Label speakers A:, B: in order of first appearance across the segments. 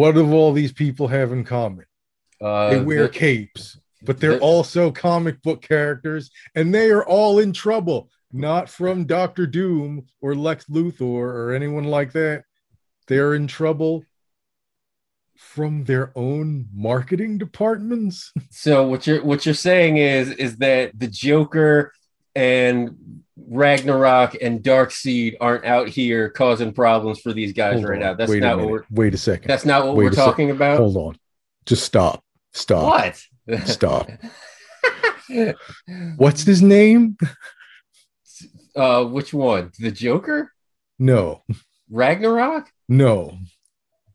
A: What do all these people have in common?
B: Uh,
A: They wear
B: the-
A: capes, but they're
B: the-
A: also comic book characters, and they are all in trouble. Not from Doctor Doom or Lex Luthor or anyone like that. They're in trouble from their own marketing departments.
B: So what you're what you're saying is is that the Joker and Ragnarok and Darkseid aren't out here causing problems for these guys
A: Hold
B: right
A: on.
B: now. That's
A: Wait
B: not what we're
A: Wait a second.
B: that's not what
A: Wait
B: we're
A: a sec-
B: talking about.
A: Hold on. Just stop. Stop.
B: What?
A: Stop. What's his name?
B: uh which one? The Joker?
A: No.
B: Ragnarok?
A: No.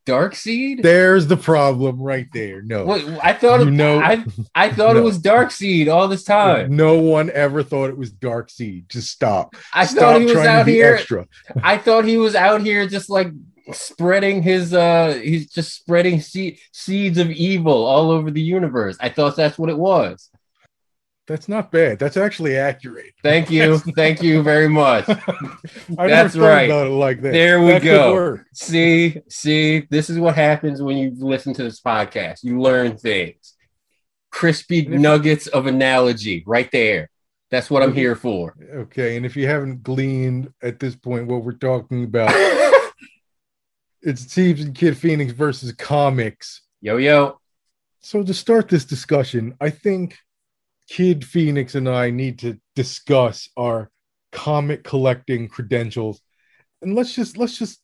B: Darkseid?
A: There's the problem right there. No.
B: What, I thought
A: You
B: it,
A: know-
B: I, I thought it
A: No.
B: was Darkseid all this time.
A: No one ever thought it was Dark Seed. Just stop.
B: I
A: stop
B: thought he was out here.
A: extra.
B: I thought he was out here just like spreading his uh he's just spreading seed, seeds of evil all over the universe. I thought that's what it was.
A: That's not bad. That's actually accurate.
B: Thank you. Thank you very much. That's right.
A: like that.
B: There we
A: That
B: go. See, see, this is what happens when you listen to this podcast. You learn things. Crispy nuggets of analogy right there. That's what I'm here for.
A: Okay, and if you haven't gleaned at this point what we're talking about, it's Teebs and Kid Phoenix versus comics.
B: yo, yo.
A: So to start this discussion, I think Kid Phoenix and I need to discuss our comic collecting credentials. And let's just let's just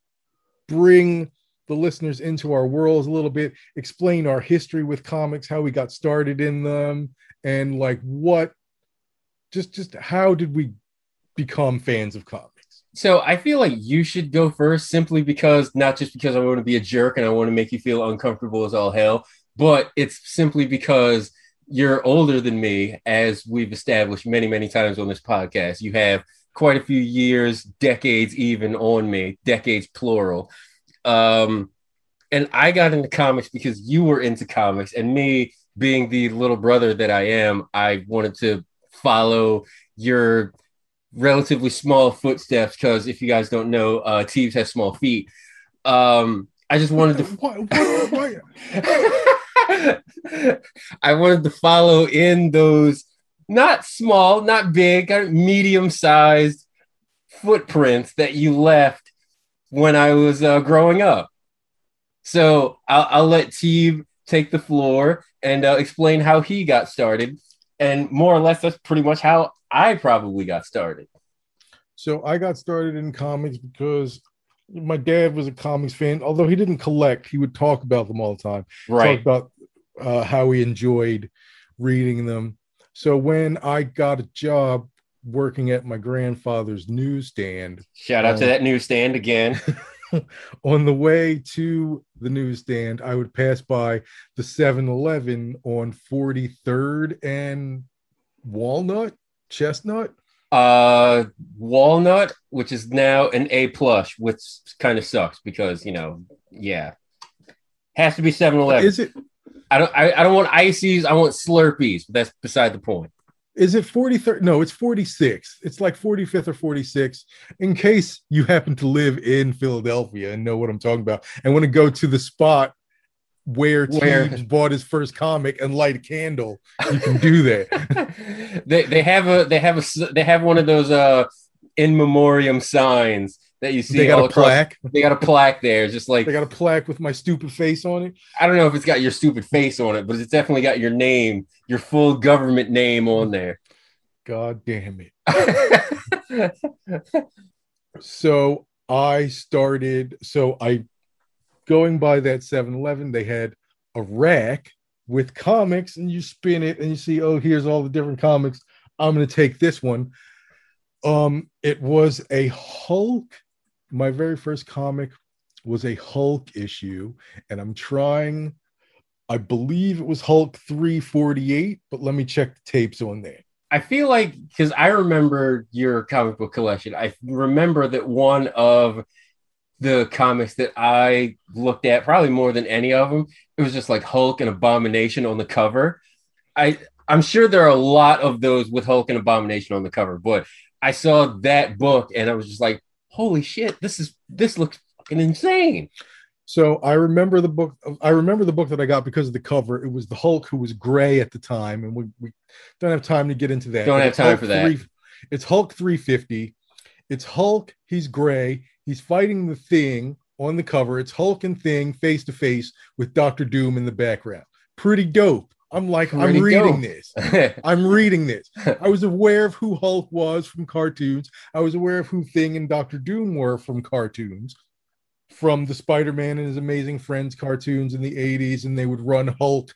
A: bring the listeners into our worlds a little bit, explain our history with comics, how we got started in them, and like what just just how did we become fans of comics?
B: So I feel like you should go first simply because not just because I want to be a jerk and I want to make you feel uncomfortable as all hell, but it's simply because you're older than me, as we've established many, many times on this podcast. You have quite a few years, decades even on me, decades plural. Um, and I got into comics because you were into comics, and me being the little brother that I am, I wanted to follow your relatively small footsteps because if you guys don't know, uh, Teebs has small feet. Um, I just wanted to.
A: Why, why, why?
B: I wanted to follow in those not small, not big, medium sized footprints that you left when I was uh, growing up. So I'll, I'll let Teve take the floor and uh, explain how he got started. And more or less, that's pretty much how I probably got started.
A: So I got started in comics because my dad was a comics fan. Although he didn't collect, he would talk about them all the time.
B: Right.
A: Talk about uh, how he enjoyed reading them. So when I got a job working at my grandfather's newsstand,
B: Shout out to
A: Um,
B: that newsstand again.
A: on the way to the newsstand, I would pass by the 7 Eleven on 43rd and Walnut, Chestnut.
B: uh walnut which is now an a plus which kind of sucks because you know yeah has to be 7-eleven
A: Is it
B: i don't I, I don't want ices i want slurpees but that's beside the point
A: Is it 43rd? No, it's 46. It's like 45th or 46. In case you happen to live in Philadelphia and know what I'm talking about and want to go to the spot where
B: Where-
A: Teebs bought his first comic and light a candle, you can do that.
B: they, they have a they have a they have one of those uh in memoriam signs that you see
A: they got a
B: across-
A: plaque.
B: they got a plaque there just like
A: They got a plaque with my stupid face on it.
B: i don't know if it's got your stupid face on it but it's definitely got your name your full government name on there
A: God damn it. So I started, so I going by that 7 Eleven, they had a rack with comics, and you spin it and you see, oh, here's all the different comics. I'm going to take this one. Um, it was a Hulk. My very first comic was a Hulk issue, and I'm trying, I believe it was Hulk 348, but let me check the tapes on that.
B: I feel like because I remember your comic book collection, I remember that one of the comics that I looked at, probably more than any of them, it was just like Hulk and Abomination on the cover. I I'm sure there are a lot of those with Hulk and Abomination on the cover, but I saw that book and I was just like, holy shit, this is this looks fucking insane.
A: So I remember the book. I remember the book that I got because of the cover. It was the Hulk who was gray at the time, and we, we don't have time to get into that.
B: Don't have time
A: Hulk
B: for that.
A: 3 it's Hulk 350. It's Hulk. He's gray. He's fighting the Thing on the cover. It's Hulk and Thing face to face with Doctor Doom in the background. Pretty dope. I'm like, I'm reading
B: dope.
A: this. I'm reading this. I was aware of who Hulk was from cartoons. I was aware of who Thing and Doctor Doom were from cartoons, from the Spider Man and his Amazing Friends cartoons in the 80s. And they would run Hulk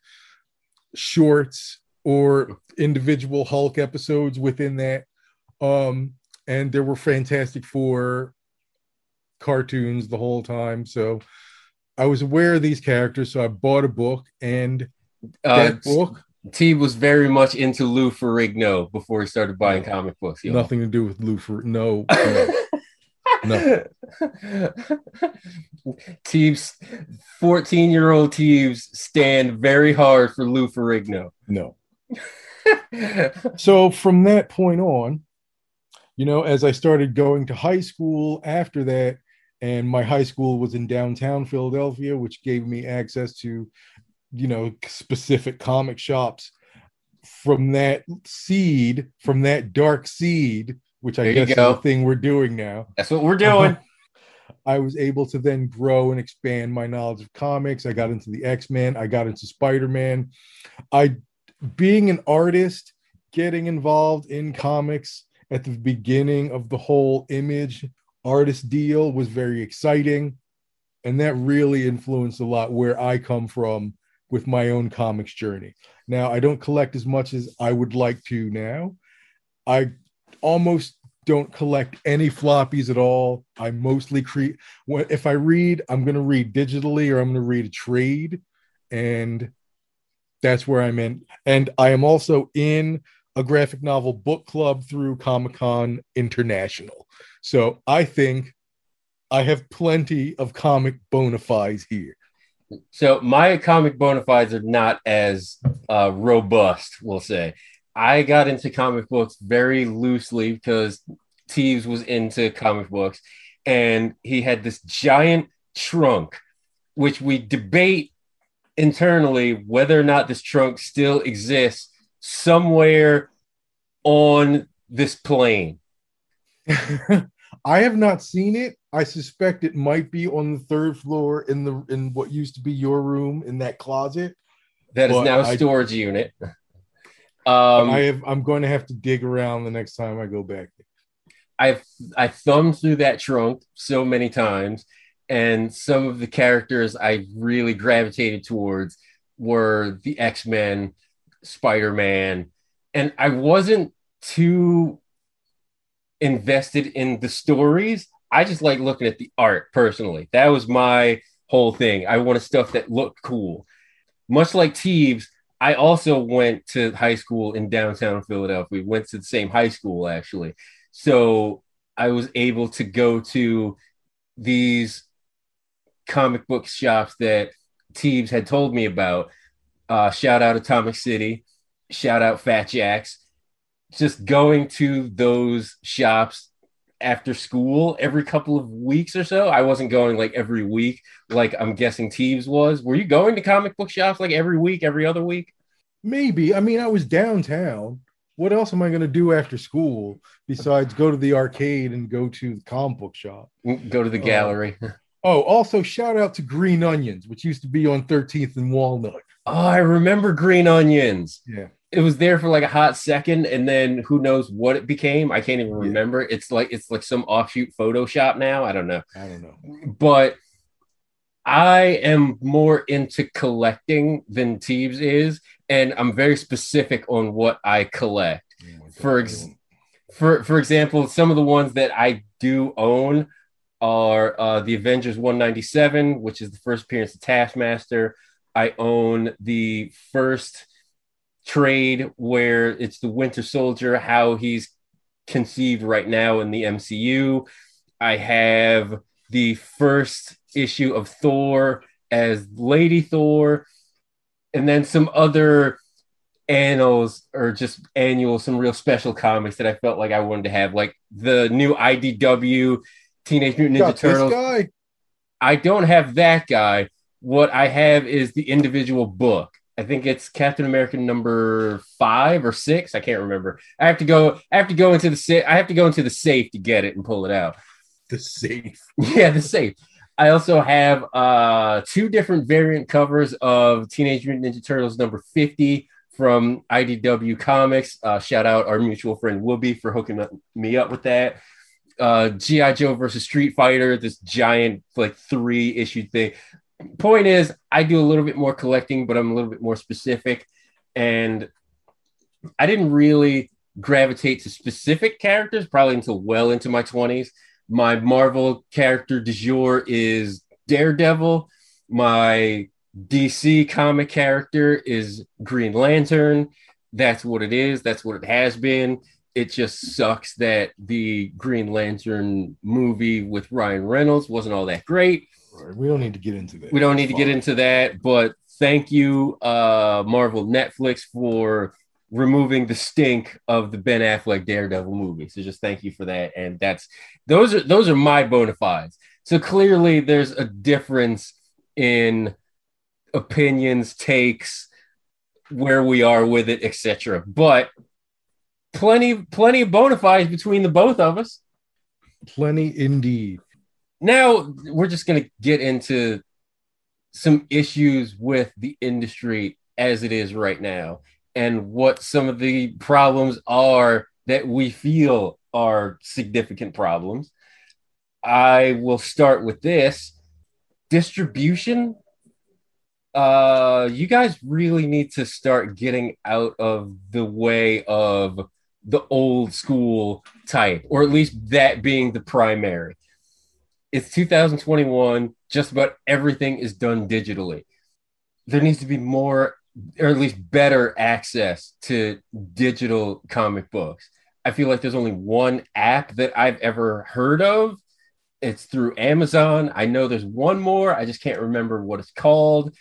A: shorts or individual Hulk episodes within that. Um, and there were Fantastic Four cartoons the whole time. So I was aware of these characters. So I bought a book and
B: uh, T was very much into Lou Ferrigno before he started buying comic books. yo.
A: nothing to do with Lou for no, no. No.
B: Teebs, 14 year old Teebs stand very hard for Lou Ferrigno.
A: no. so from that point on, you know, as I started going to high school after that, and my high school was in downtown Philadelphia, which gave me access to, you know, specific comic shops. From that seed, from that dark seed, which I
B: There
A: guess is the thing we're doing now,
B: That's what we're doing.
A: I was able to then grow and expand my knowledge of comics. I got into the X Men. I got into Spider Man. I, being an artist, getting involved in comics at the beginning of the whole image artist deal was very exciting. And that really influenced a lot where I come from with my own comics journey. Now, I don't collect as much as I would like to now. I almost don't collect any floppies at all. I mostly create. If I read, I'm going to read digitally or I'm going to read a trade, and that's where I'm in. And I am also in a graphic novel book club through Comic Con International. So I think I have plenty of comic bona fides here.
B: So my comic bona fides are not as uh, robust, we'll say. I got into comic books very loosely because Teebs was into comic books, and he had this giant trunk, which we debate internally whether or not this trunk still exists somewhere on this plane.
A: I have not seen it. I suspect it might be on the third floor in the in what used to be your room in that closet.
B: That is
A: But
B: now a storage unit. Um,
A: I have I'm going to have to dig around the next time I go back.
B: I've I thumbed through that trunk so many times, and some of the characters I really gravitated towards were the X Men, Spider Man, and I wasn't too invested in the stories. I just like looking at the art personally. That was my whole thing. I wanted stuff that looked cool. Much like Teebs, I also went to high school in downtown Philadelphia. We Went to the same high school actually. So I was able to go to these comic book shops that Teebs had told me about. Uh, shout out Atomic City, shout out Fat Jacks. Just going to those shops after school every couple of weeks or so. I wasn't going like every week, like I'm guessing Teebs was. Were you going to comic book shops like every week, every other week?
A: Maybe. I mean, I was downtown. What else am I going to do after school besides go to the arcade and go to the comic book shop?
B: Mm, go to the
A: Oh.
B: gallery.
A: Oh, also shout out to Green Onions, which used to be on 13th and Walnut.
B: Oh, I remember Green Onions.
A: Yeah.
B: It was there for like a hot second and then who knows what it became? I can't even
A: Yeah.
B: remember. It's like it's like some offshoot photoshop now. I don't know.
A: I don't know.
B: but i am more into collecting than Teebs is and i'm very specific on what i collect.
A: Oh God,
B: For ex- for for example some of the ones that i do own are uh, the avengers 197 which is the first appearance of taskmaster. I own the first trade where it's the winter soldier how he's conceived right now in the mcu i have the first issue of thor as lady thor and then some other annals or just annual some real special comics that I felt like I wanted to have, like the new IDW Teenage Mutant Ninja Turtles. I don't have that guy. What I have is the individual book. I think it's Captain America number five or six. I can't remember. I have to go. I have to go into the sa- I have to go into the safe to get it and pull it out.
A: The safe.
B: Yeah, the safe. I also have uh two different variant covers of Teenage Mutant Ninja Turtles number 50 from IDW Comics. Uh, shout out our mutual friend Whoopi for hooking up, me up with that. Uh, G.I. Joe versus Street Fighter, this giant like three issue thing. Point is, I do a little bit more collecting, but I'm a little bit more specific. And I didn't really gravitate to specific characters probably until well into my 20s. My Marvel character du jour is Daredevil. My DC comic character is Green Lantern. That's what it is. That's what it has been. It just sucks that the Green Lantern movie with Ryan Reynolds wasn't all that great.
A: Right, We don't need to get into that.
B: We don't need to get into that, but thank you, uh, Marvel Netflix, for removing the stink of the Ben Affleck Daredevil movie. So just thank you for that. And that's those are those are my bona fides. So clearly there's a difference in opinions, takes, where we are with it, etc. But plenty, plenty of bona fides between the both of us
A: Plenty indeed.
B: Now we're just going to get into some issues with the industry as it is right now and what some of the problems are that we feel are significant problems. I will start with this distribution. Uh, you guys really need to start getting out of the way of the old school type, or at least that being the primary it's 2021 just about everything is done digitally. There needs to be more or at least better access to digital comic books. I feel like there's only one app that i've ever heard of. It's through amazon. I know there's one more. I just can't remember what it's called.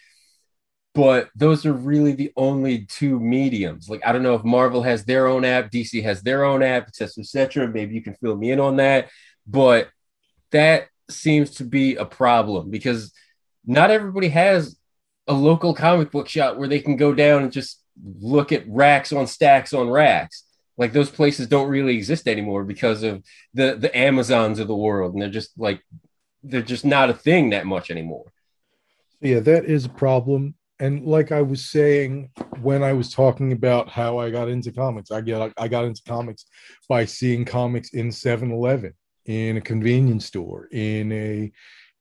B: But those are really the only two mediums. Like i don't know if marvel has their own app dc has their own app etc etc maybe you can fill me in on that. But that seems to be a problem because not everybody has a local comic book shop where they can go down and just look at racks on stacks on racks. Like those places don't really exist anymore because of the the Amazons of the world, and they're just like they're just not a thing that much anymore.
A: Yeah, that is a problem. And like I was saying when I was talking about how I got into comics, I get I got into comics by seeing comics in 7-Eleven, in a convenience store, in a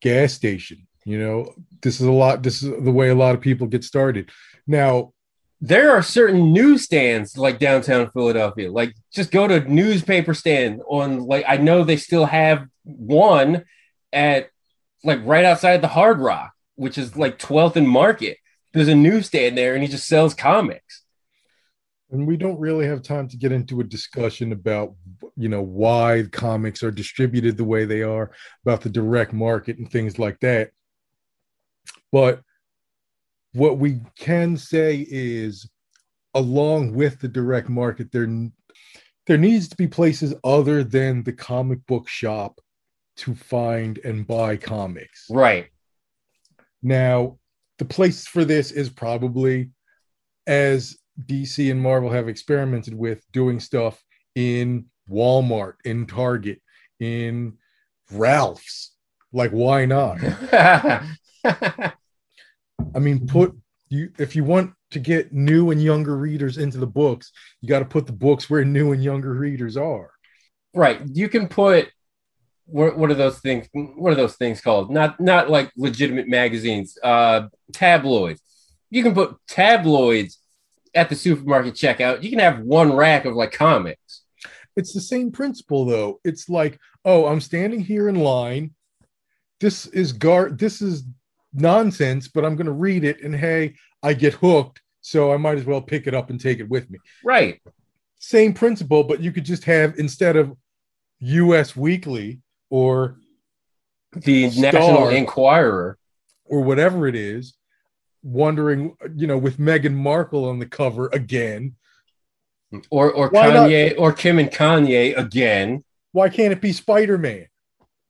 A: gas station. You know, this is a lot. This is the way a lot of people get started. Now,
B: There are certain newsstands like downtown Philadelphia. Like just go to a newspaper stand on like I know they still have one at like right outside the Hard Rock, which is like 12th and Market. There's a newsstand there and he just sells comics.
A: And we don't really have time to get into a discussion about you know why comics are distributed the way they are about the direct market and things like that but what we can say is along with the direct market there there needs to be places other than the comic book shop to find and buy comics
B: Right.
A: now, the place for this is probably as DC and Marvel have experimented with doing stuff in Walmart, in Target, in Ralph's. Like, why not? I mean, put you if you want to get new and younger readers into the books, you got to put the books where new and younger readers are.
B: right. You can put what, what are those things? What are those things called? Not not like legitimate magazines, uh tabloids. You can put tabloids at the supermarket checkout. You can have one rack of like comics.
A: It's the same principle though. It's like, oh, I'm standing here in line. This is gar this is nonsense, but I'm gonna read it and hey, I get hooked, so I might as well pick it up and take it with me.
B: Right.
A: Same principle, but you could just have instead of US Weekly or
B: The
A: Star.
B: National Enquirer.
A: or whatever it is, wondering, you know, with Meghan Markle on the cover again.
B: Or or
A: Why not?
B: Kanye or Kim and Kanye again.
A: Why can't it be Spider-Man?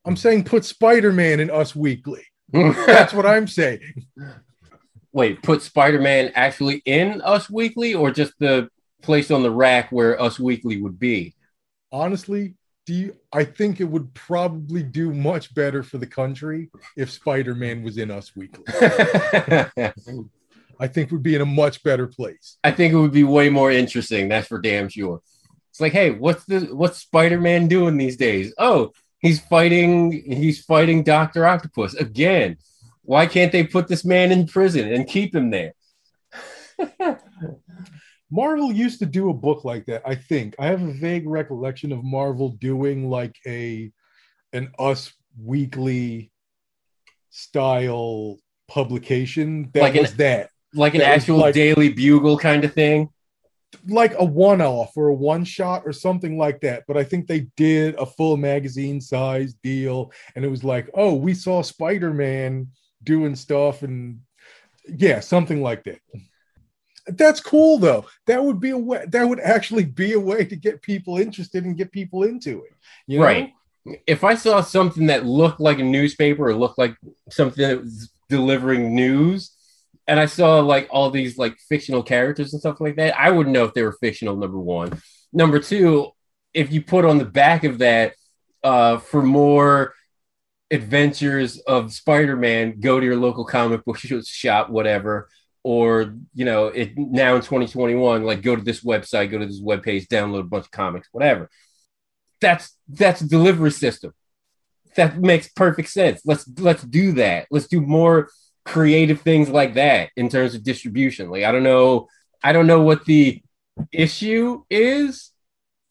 A: I'm saying put Spider-Man in Us Weekly. That's what I'm saying.
B: Wait, put Spider-Man actually in Us Weekly or just the place on the rack where Us Weekly would be?
A: Honestly, do you, I think it would probably do much better for the country if Spider-Man was in Us Weekly. I think we'd be in a much better place.
B: I think it would be way more interesting. That's for damn sure. It's like, hey, what's the what's Spider-Man doing these days? Oh, he's fighting he's fighting Doctor Octopus again. Why can't they put this man in prison and keep him there?
A: Marvel used to do a book like that. I think I have a vague recollection of Marvel doing like a an Us Weekly style publication that
B: Like an-
A: was that
B: Like an
A: That
B: actual
A: like-
B: Daily Bugle kind of thing.
A: like a one-off or a one-shot or something like that. But I think they did a full magazine size deal, and it was like, oh, we saw Spider-Man doing stuff, and yeah, something like that. That's cool though. That would be a way. That would actually be a way to get people interested and get people into it. You know?
B: Right. If I saw something that looked like a newspaper or looked like something that was delivering news, and I saw like all these like fictional characters and stuff like that, I wouldn't know if they were fictional. Number one. Number two, if you put on the back of that uh, for more adventures of Spider-Man, go to your local comic book shop, whatever. Or you know, it now in 2021, like go to this website, go to this webpage, download a bunch of comics, whatever that's that's a delivery system. That makes perfect sense. Let's let's do that. Let's do more creative things like that in terms of distribution. Like I don't know, I don't know what the issue is.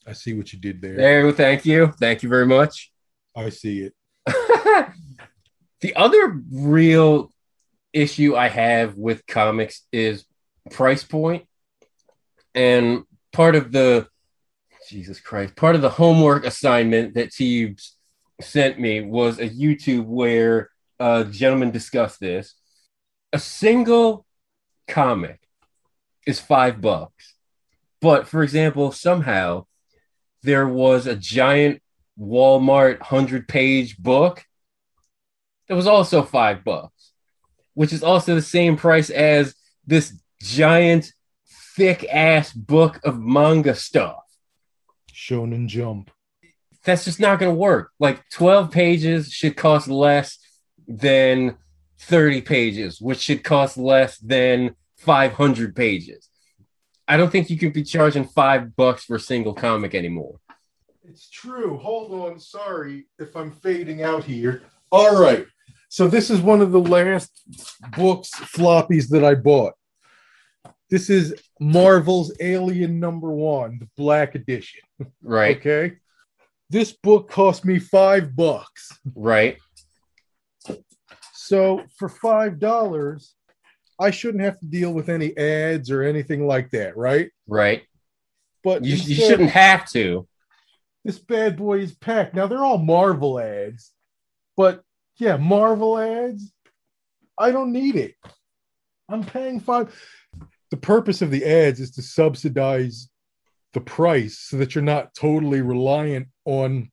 A: I see what you did there.
B: There, thank you, thank you very much.
A: I see it.
B: the other real issue I have with comics is price point, and part of the Jesus Christ, part of the homework assignment that Teebs sent me was a YouTube where a gentleman discussed this. A single comic is five bucks, but for example, somehow there was a giant Walmart 100 page book that was also five bucks, which is also the same price as this giant, thick ass book of manga stuff.
A: Shonen Jump.
B: That's just not going to work. Like 12 pages should cost less than 30 pages, which should cost less than 500 pages. I don't think you can be charging five bucks for a single comic anymore.
A: It's true. Hold on. Sorry if I'm fading out here. All right. So this is one of the last books floppies that I bought. This is Marvel's Alien number one, the black edition.
B: Right,
A: Okay. This book cost me five bucks.
B: right.
A: So for five dollars, I shouldn't have to deal with any ads or anything like that, right?
B: Right.
A: But
B: You, you shouldn't have to.
A: this bad boy is packed. Now they're all Marvel ads, but yeah, Marvel ads. I don't need it. I'm paying five. The purpose of the ads is to subsidize the price so that you're not totally reliant on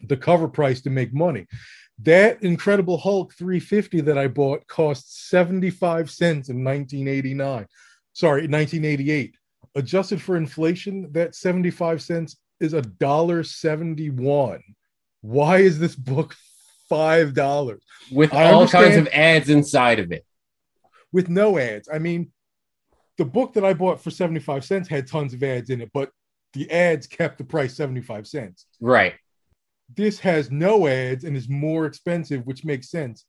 A: the cover price to make money. That Incredible Hulk 350 that I bought cost 75 cents in 1989. Sorry, 1988. Adjusted for inflation, that 75 cents is a dollar 71. Why is this book five dollars
B: With
A: I
B: all kinds of ads inside of it.
A: with no ads? I mean, the book that I bought for 75 cents had tons of ads in it, but the ads kept the price 75 cents.
B: Right.
A: This has no ads and is more expensive, which makes sense.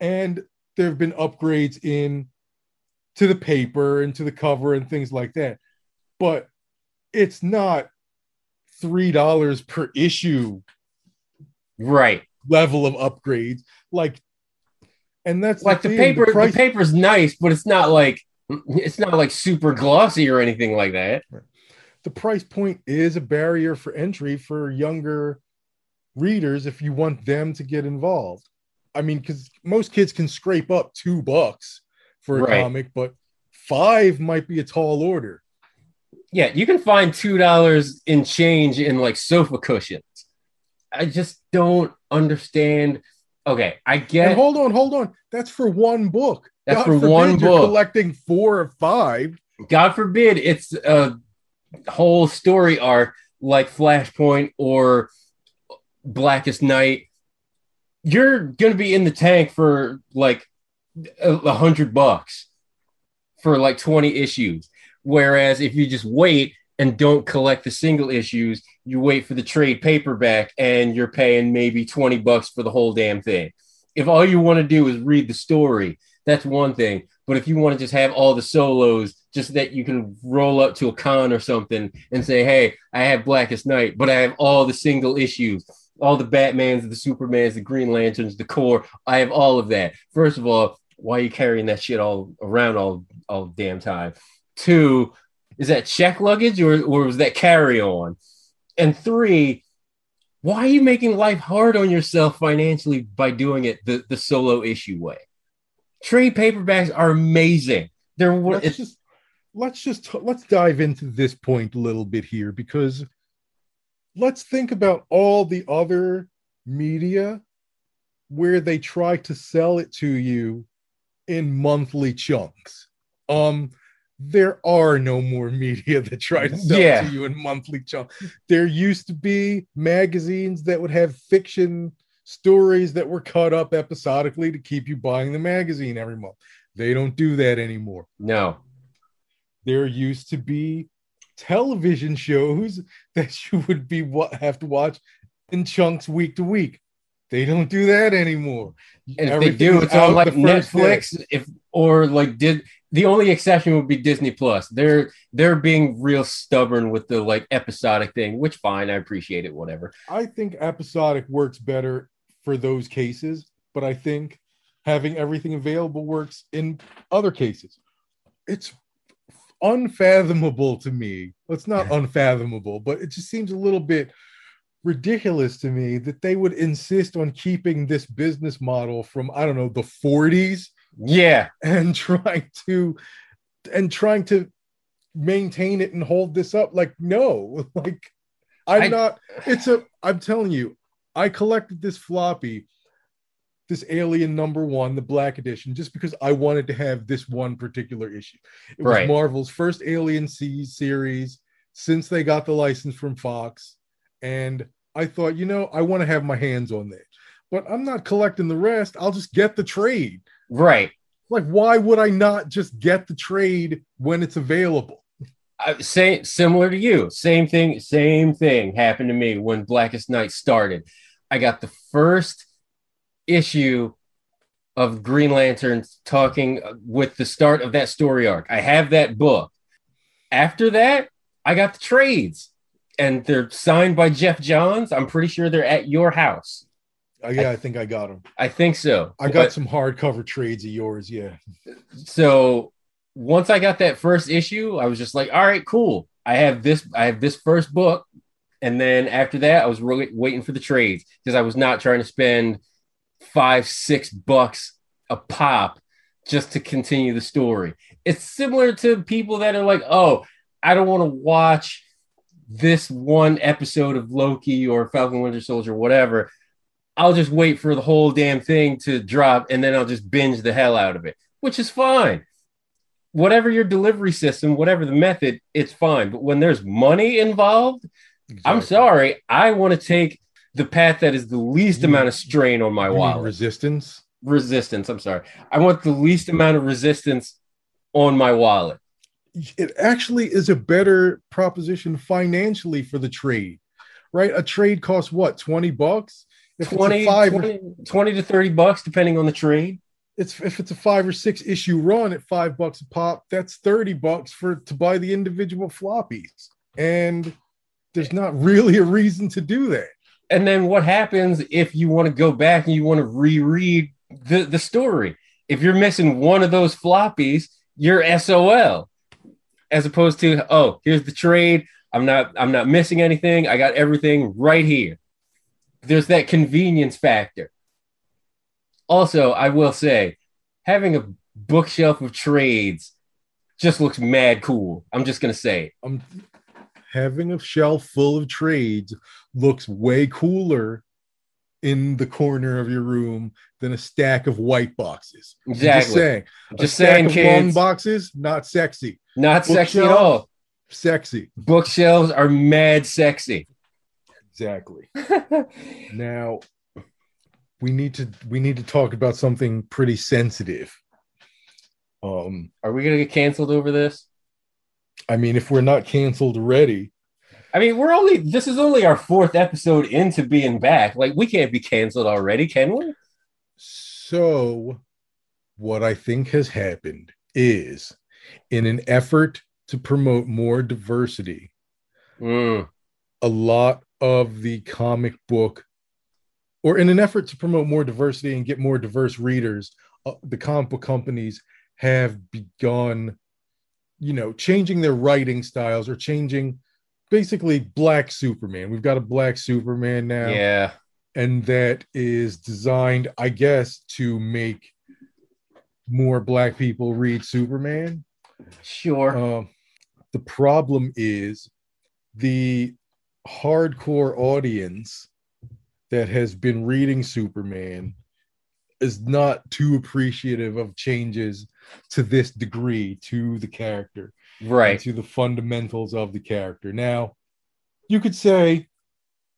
A: And there have been upgrades in to the paper and to the cover and things like that. But it's not three dollars per issue
B: Right.
A: Level of upgrades. Like, and that's
B: Like the
A: thing,
B: paper, the,
A: price-
B: paper's nice, but it's not like it's not like super glossy or anything like that.
A: the price point is a barrier for entry for younger readers if you want them to get involved. I mean, because most kids can scrape up two bucks for a
B: Right.
A: comic, but five might be a tall order.
B: Yeah, you can find two dollars in change in like sofa cushions. I just don't understand. Okay, I get.
A: And hold on, hold on. That's for one book.
B: That's for one book.
A: collecting four or five.
B: God forbid it's a whole story arc like Flashpoint or Blackest Night. You're gonna be in the tank for like a a hundred bucks for like 20 issues. Whereas if you just wait and don't collect the single issues, you wait for the trade paperback and you're paying maybe 20 bucks for the whole damn thing. If all you want to do is read the story, that's one thing. But if you want to just have all the solos, just that you can roll up to a con or something and say, hey, I have Blackest Night, but I have all the single issues, all the Batmans, the Supermans, the Green Lanterns, the core. I have all of that. First of all, why are you carrying that shit all around all all damn time? Two, is that check luggage or, or was that carry on? And three, why are you making life hard on yourself financially by doing it the, the solo issue way? Trade paperbacks are amazing. They're
A: Let's
B: it's,
A: just let's just let's dive into this point a little bit here because let's think about all the other media where they try to sell it to you in monthly chunks. Um there are no more media that try to sell
B: Yeah.
A: to you in monthly chunks. There used to be magazines that would have fiction stories that were cut up episodically to keep you buying the magazine every month. They don't do that anymore
B: no.
A: there used to be television shows that you would be what have to watch in chunks week to week. They don't do that anymore.
B: And if they do, it's on like
A: first day.
B: Netflix. If or like did the only exception would be Disney Plus. They're they're being real stubborn with the like episodic thing, which fine, I appreciate it, whatever.
A: I think episodic works better for those cases, but I think having everything available works in other cases. It's unfathomable to me. Well, it's not unfathomable, but it just seems a little bit ridiculous to me that they would insist on keeping this business model from I don't know the 40s
B: Yeah,
A: and trying to and trying to maintain it and hold this up. Like no like i'm
B: I-
A: not it's a i'm telling you i collected this floppy this alien number one the black edition just because i wanted to have this one particular issue. It was marvel's first alien c series since they got the license from fox. And i thought you know i want to have my hands on that. But i'm not collecting the rest. I'll just get the trade
B: right.
A: like why would i not just get the trade when it's available uh,
B: I, say similar to you. Same thing. Same thing happened to me when Blackest Night started. I got the first issue of Green Lanterns talking uh, with the start of that story arc. I have that book. After that, I got the trades, and they're signed by Geoff Johns. I'm pretty sure they're at your house.
A: Yeah i think i got them
B: I think so.
A: i got
B: But-
A: some hardcover trades of yours yeah
B: so once I got that first issue, I was just like, all right, cool. I have this, I have this first book. And then after that, I was really waiting for the trades because I was not trying to spend five, six bucks a pop just to continue the story. It's similar to people that are like, oh, I don't want to watch this one episode of Loki or Falcon Winter Soldier, whatever. I'll just wait for the whole damn thing to drop and then I'll just binge the hell out of it, which is fine. Whatever your delivery system, whatever the method, it's fine. But when there's money involved, I'm sorry. I want to take the path that is the least
A: You-
B: amount of strain on my wallet.
A: resistance
B: resistance. I'm sorry. I want the least amount of resistance on my wallet.
A: it actually is a better proposition financially for the trade right a trade costs what 20 bucks if
B: 20,
A: it's a five
B: 20, 20 to 30 bucks, depending on the trade.
A: it's if it's a five or six issue run at five bucks a pop that's 30 bucks for to buy the individual floppies and there's not really a reason to do that
B: And then what happens if you want to go back and you want to reread the, the story? If you're missing one of those floppies, you're SOL. As opposed to, oh, here's the trade. I'm not I'm not missing anything. I got everything right here. There's that convenience factor. Also, I will say, having a bookshelf of trades just looks mad cool. I'm just gonna say it.
A: um having a shelf full of trades looks way cooler in the corner of your room than a stack of white boxes. I'm Just saying.
B: Just saying, kids.
A: boxes, not sexy.
B: Not sexy at all.
A: Sexy.
B: Bookshelves are mad sexy.
A: Exactly. Now we need to we need to talk about something pretty sensitive. Um,
B: Are we gonna get canceled over this?
A: I mean, if we're not canceled already,
B: I mean, we're only this is only our fourth episode into being back. Like, we can't be canceled already, can we?
A: So, what I think has happened is in an effort to promote more diversity,
B: Mm,
A: a lot of the comic book, or in an effort to promote more diversity and get more diverse readers, uh, the comic book companies have begun, you know, changing their writing styles or changing basically black Superman. We've got a black Superman now
B: yeah.
A: and that is designed, I guess, to make more black people read Superman.
B: Sure.
A: Um, the problem is the hardcore audience that has been reading Superman is not too appreciative of changes to this degree to the character
B: right.
A: to the fundamentals of the character. Now, you could say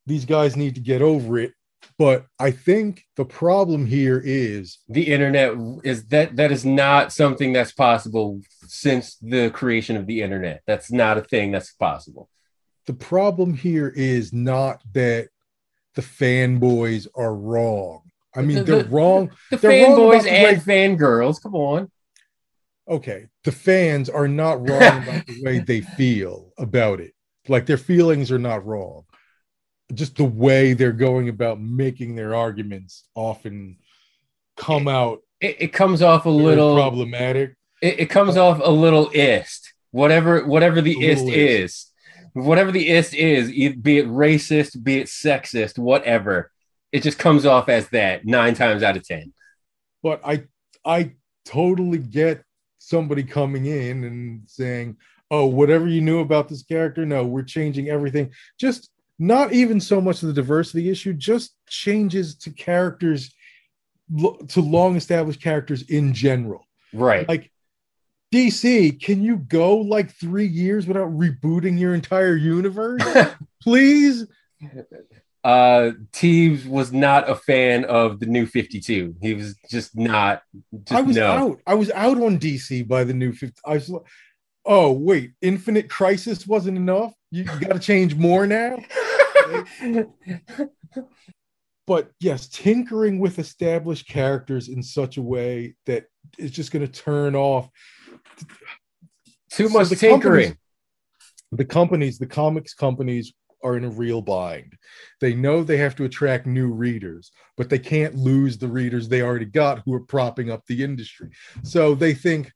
A: these guys need to get over it, but I think the problem here is
B: The internet is that that is not something that's possible since the creation of the internet. That's not a thing that's possible.
A: The problem here is not that the fanboys are wrong. I mean,
B: The-
A: they're
B: the-
A: wrong.
B: The
A: They're
B: fanboys and
A: way-
B: fangirls, come on.
A: Okay, the fans are not wrong about the way they feel about it. Like their feelings are not wrong. Just the way they're going about making their arguments often come out
B: It, it comes off a little
A: problematic.
B: it, it comes off a little ist. Whatever whatever the ist
A: ist.
B: is. Whatever the ist is, be it racist, be it sexist, whatever. It just comes off as that nine times out of ten.
A: but I I totally get somebody coming in and saying, "Oh, whatever you knew about this character, no, we're changing everything." Just not even so much the diversity issue, just changes to characters to long established characters in general.
B: Right.
A: Like DC, can you go like 3 years without rebooting your entire universe? Please?
B: uh Teebs was not a fan of the new 52. He was just not just
A: I was
B: no.
A: out. I was out on DC by the new 50. I was like, oh, wait, Infinite Crisis wasn't enough. You got to change more now. But yes, tinkering with established characters in such a way that it's just going to turn off
B: Too
A: So
B: much
A: the
B: tinkering.
A: the companies, the comics companies are in a real bind. They know they have to attract new readers, but they can't lose the readers they already got who are propping up the industry. So they think,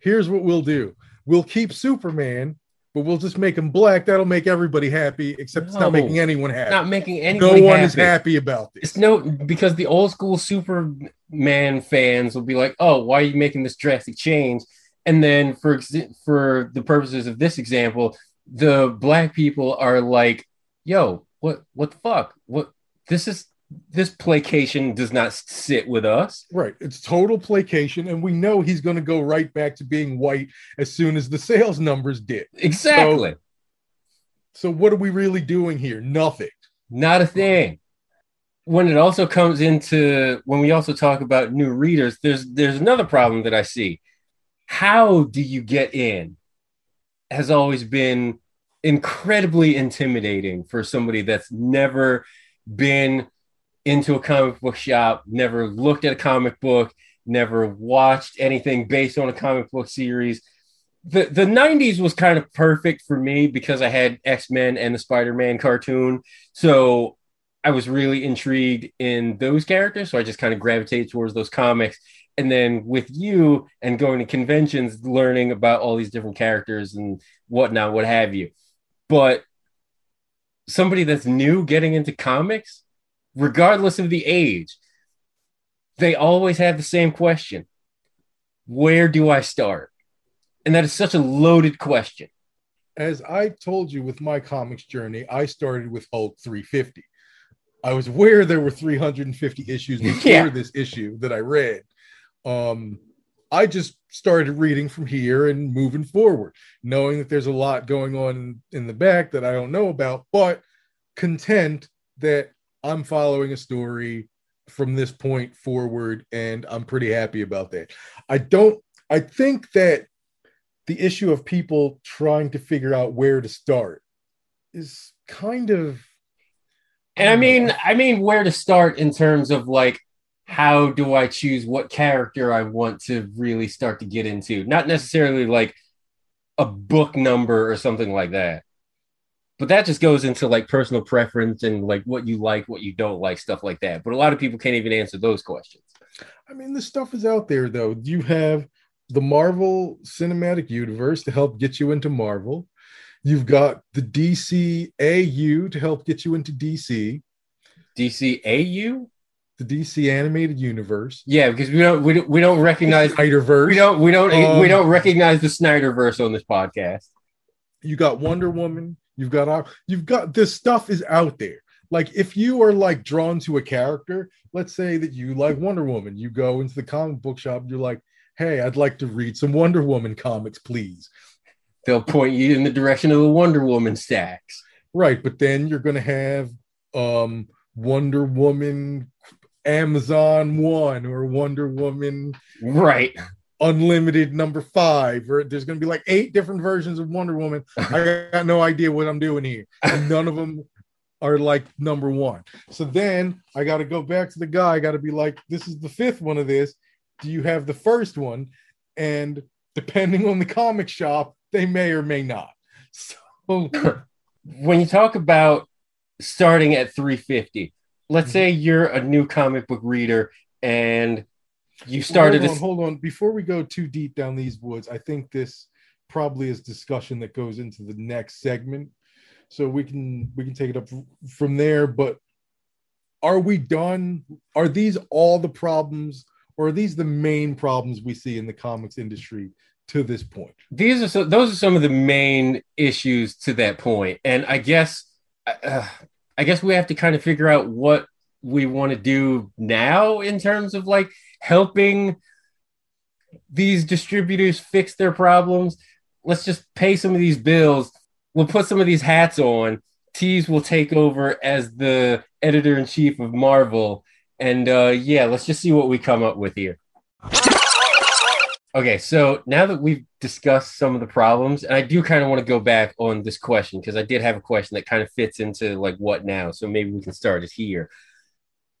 A: here's what we'll do. We'll keep Superman, but we'll just make him black. That'll make everybody happy, except it's not making anyone happy.
B: Not making
A: anyone.
B: no
A: one
B: happy.
A: is happy about this.
B: It's no because the old school Superman fans will be like, "Oh, why are you making this drastic change?" And then for for the purposes of this example, the black people are like, "Yo, what what the fuck? What this is this placation does not sit with us."
A: Right. It's total placation. And we know he's going to go right back to being white as soon as the sales numbers dip.
B: Exactly.
A: So, what are we really doing here? Nothing.
B: Not a thing. When it also comes into when we also talk about new readers, there's there's another problem that I see. How do you get in? Has always been incredibly intimidating for somebody that's never been into a comic book shop, never looked at a comic book, never watched anything based on a comic book series. The the 90s was kind of perfect for me because I had X-Men and the Spider-Man cartoon. So I was really intrigued in those characters. So I just kind of gravitated towards those comics. And then with you and going to conventions, learning about all these different characters and whatnot, what have you. But somebody that's new getting into comics, regardless of the age, they always have the same question Where do I start? And that is such a loaded question.
A: as I told you with my comics journey, I started with Hulk 350. I was aware there were 350 issues before
B: Yeah.
A: this issue that I read. Um, I just started reading from here and moving forward, knowing that there's a lot going on in the back that I don't know about, but content that I'm following a story from this point forward, and I'm pretty happy about that. I don't, I think that the issue of people trying to figure out where to start is kind of
B: And I mean, I mean, where to start in terms of like, how do I choose what character I want to really start to get into? Not necessarily like a book number or something like that. But that just goes into like personal preference and like what you like, what you don't like, stuff like that. But a lot of people can't even answer those questions.
A: I mean, the stuff is out there though. You have the Marvel Cinematic Universe to help get you into Marvel. You've got the DC AU to help get you into DC,
B: DCAU?
A: The DC Animated Universe,
B: Yeah, because we don't we don't, we don't recognize
A: Snyderverse.
B: we don't we don't
A: Um,
B: we don't recognize the Snyderverse on this podcast.
A: you got Wonder Woman, you've got you've got this stuff is out there. Like if you are like drawn to a character, let's say that you like Wonder Woman, you go into the comic book shop, you're like, "Hey, I'd like to read some Wonder Woman comics, please."
B: They'll point you in the direction of the Wonder Woman stacks.
A: Right, but then you're going to have um Wonder Woman Amazon 1 or Wonder Woman
B: Right.
A: Unlimited number 5 or there's going to be like eight different versions of Wonder Woman. I got no idea what I'm doing here. And none of them are like number 1. So then I got to go back to the guy. I got to be like this is the fifth one of this. Do you have the first one? And depending on the comic shop, they may or may not. So
B: When you talk about starting at 350, let's say you're a new comic book reader and you started
A: hold
B: a-
A: on, hold on. Before we go too deep down these woods, I think this probably is discussion that goes into the next segment. So we can we can take it up from there. But are we done? Are these all the problems, or are these the main problems we see in the comics industry to this point?
B: these are so, those are some of the main issues to that point and i guess uh, i guess we have to kind of figure out what we want to do now in terms of like helping these distributors fix their problems. Let's just pay some of these bills. We'll put some of these hats on. Teebs will take over as the editor-in-chief of marvel. And uh yeah let's just see what we come up with here. Okay, so now that we've discussed some of the problems, and I do kind of want to go back on this question because I did have a question that kind of fits into like what now. So maybe we can start it here.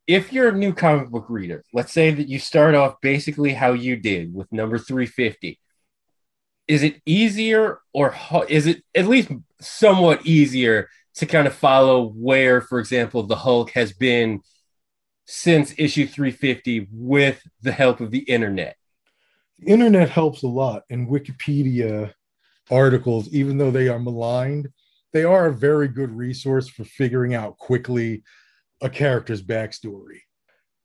B: If you're a new comic book reader, let's say that you start off basically how you did with number 350. Is it easier or is it at least somewhat easier to kind of follow where, for example, the Hulk has been since issue 350 with the help of the internet?
A: The internet helps a lot, and Wikipedia articles, even though they are maligned, they are a very good resource for figuring out quickly a character's backstory.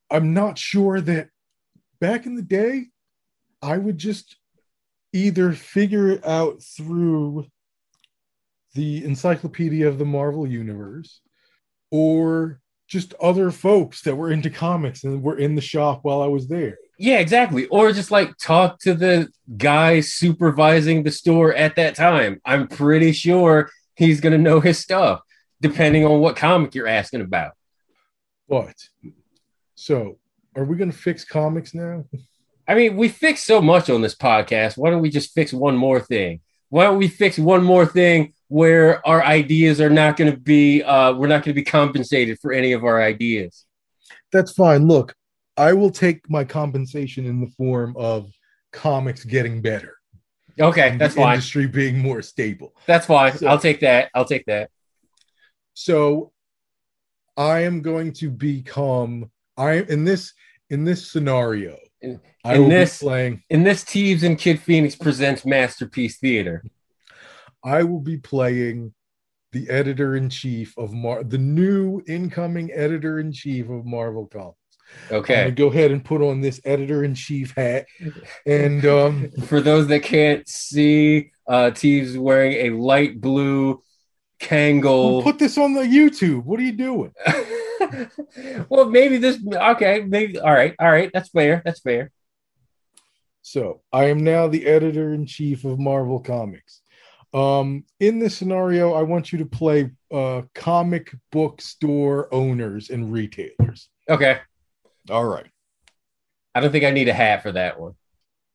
A: I'm not sure that back in the day, I would just either figure it out through the Encyclopedia of the Marvel Universe or just other folks that were into comics and were in the shop while I was there.
B: Yeah, exactly. Or just like talk to the guy supervising the store at that time. I'm pretty sure he's going to know his stuff, depending on what comic you're asking about.
A: But so are we going to fix comics now?
B: I mean, we fix so much on this podcast. Why don't we just fix one more thing? Why don't we fix one more thing where our ideas are not going to be, uh, we're not going to be compensated for any of our ideas?
A: That's fine. Look, I will take my compensation in the form of comics getting better.
B: Okay, that's
A: the
B: fine.
A: Industry being more stable.
B: That's fine.
A: So-
B: I'll take that. I'll take that.
A: So I am going to become I in this in this scenario.
B: In-
A: I
B: in
A: will
B: this-
A: be playing
B: In this Teebs and Kid Phoenix presents Masterpiece Theater.
A: I will be playing the editor in chief of Mar the new incoming editor in chief of Marvel Comics.
B: Okay.
A: go ahead and put on this editor in chief hat, and um,
B: For those that can't see, uh, Teebs' wearing a light blue
A: we'll
B: Kangol.
A: put this on the YouTube. What are you doing?
B: well, maybe this. Okay, maybe. All right, all right. That's fair. That's fair.
A: So I am now the editor in chief of Marvel Comics. Um, in this scenario, I want you to play uh, comic book store owners and retailers.
B: Okay.
A: All right.
B: I don't think I need a hat for that one.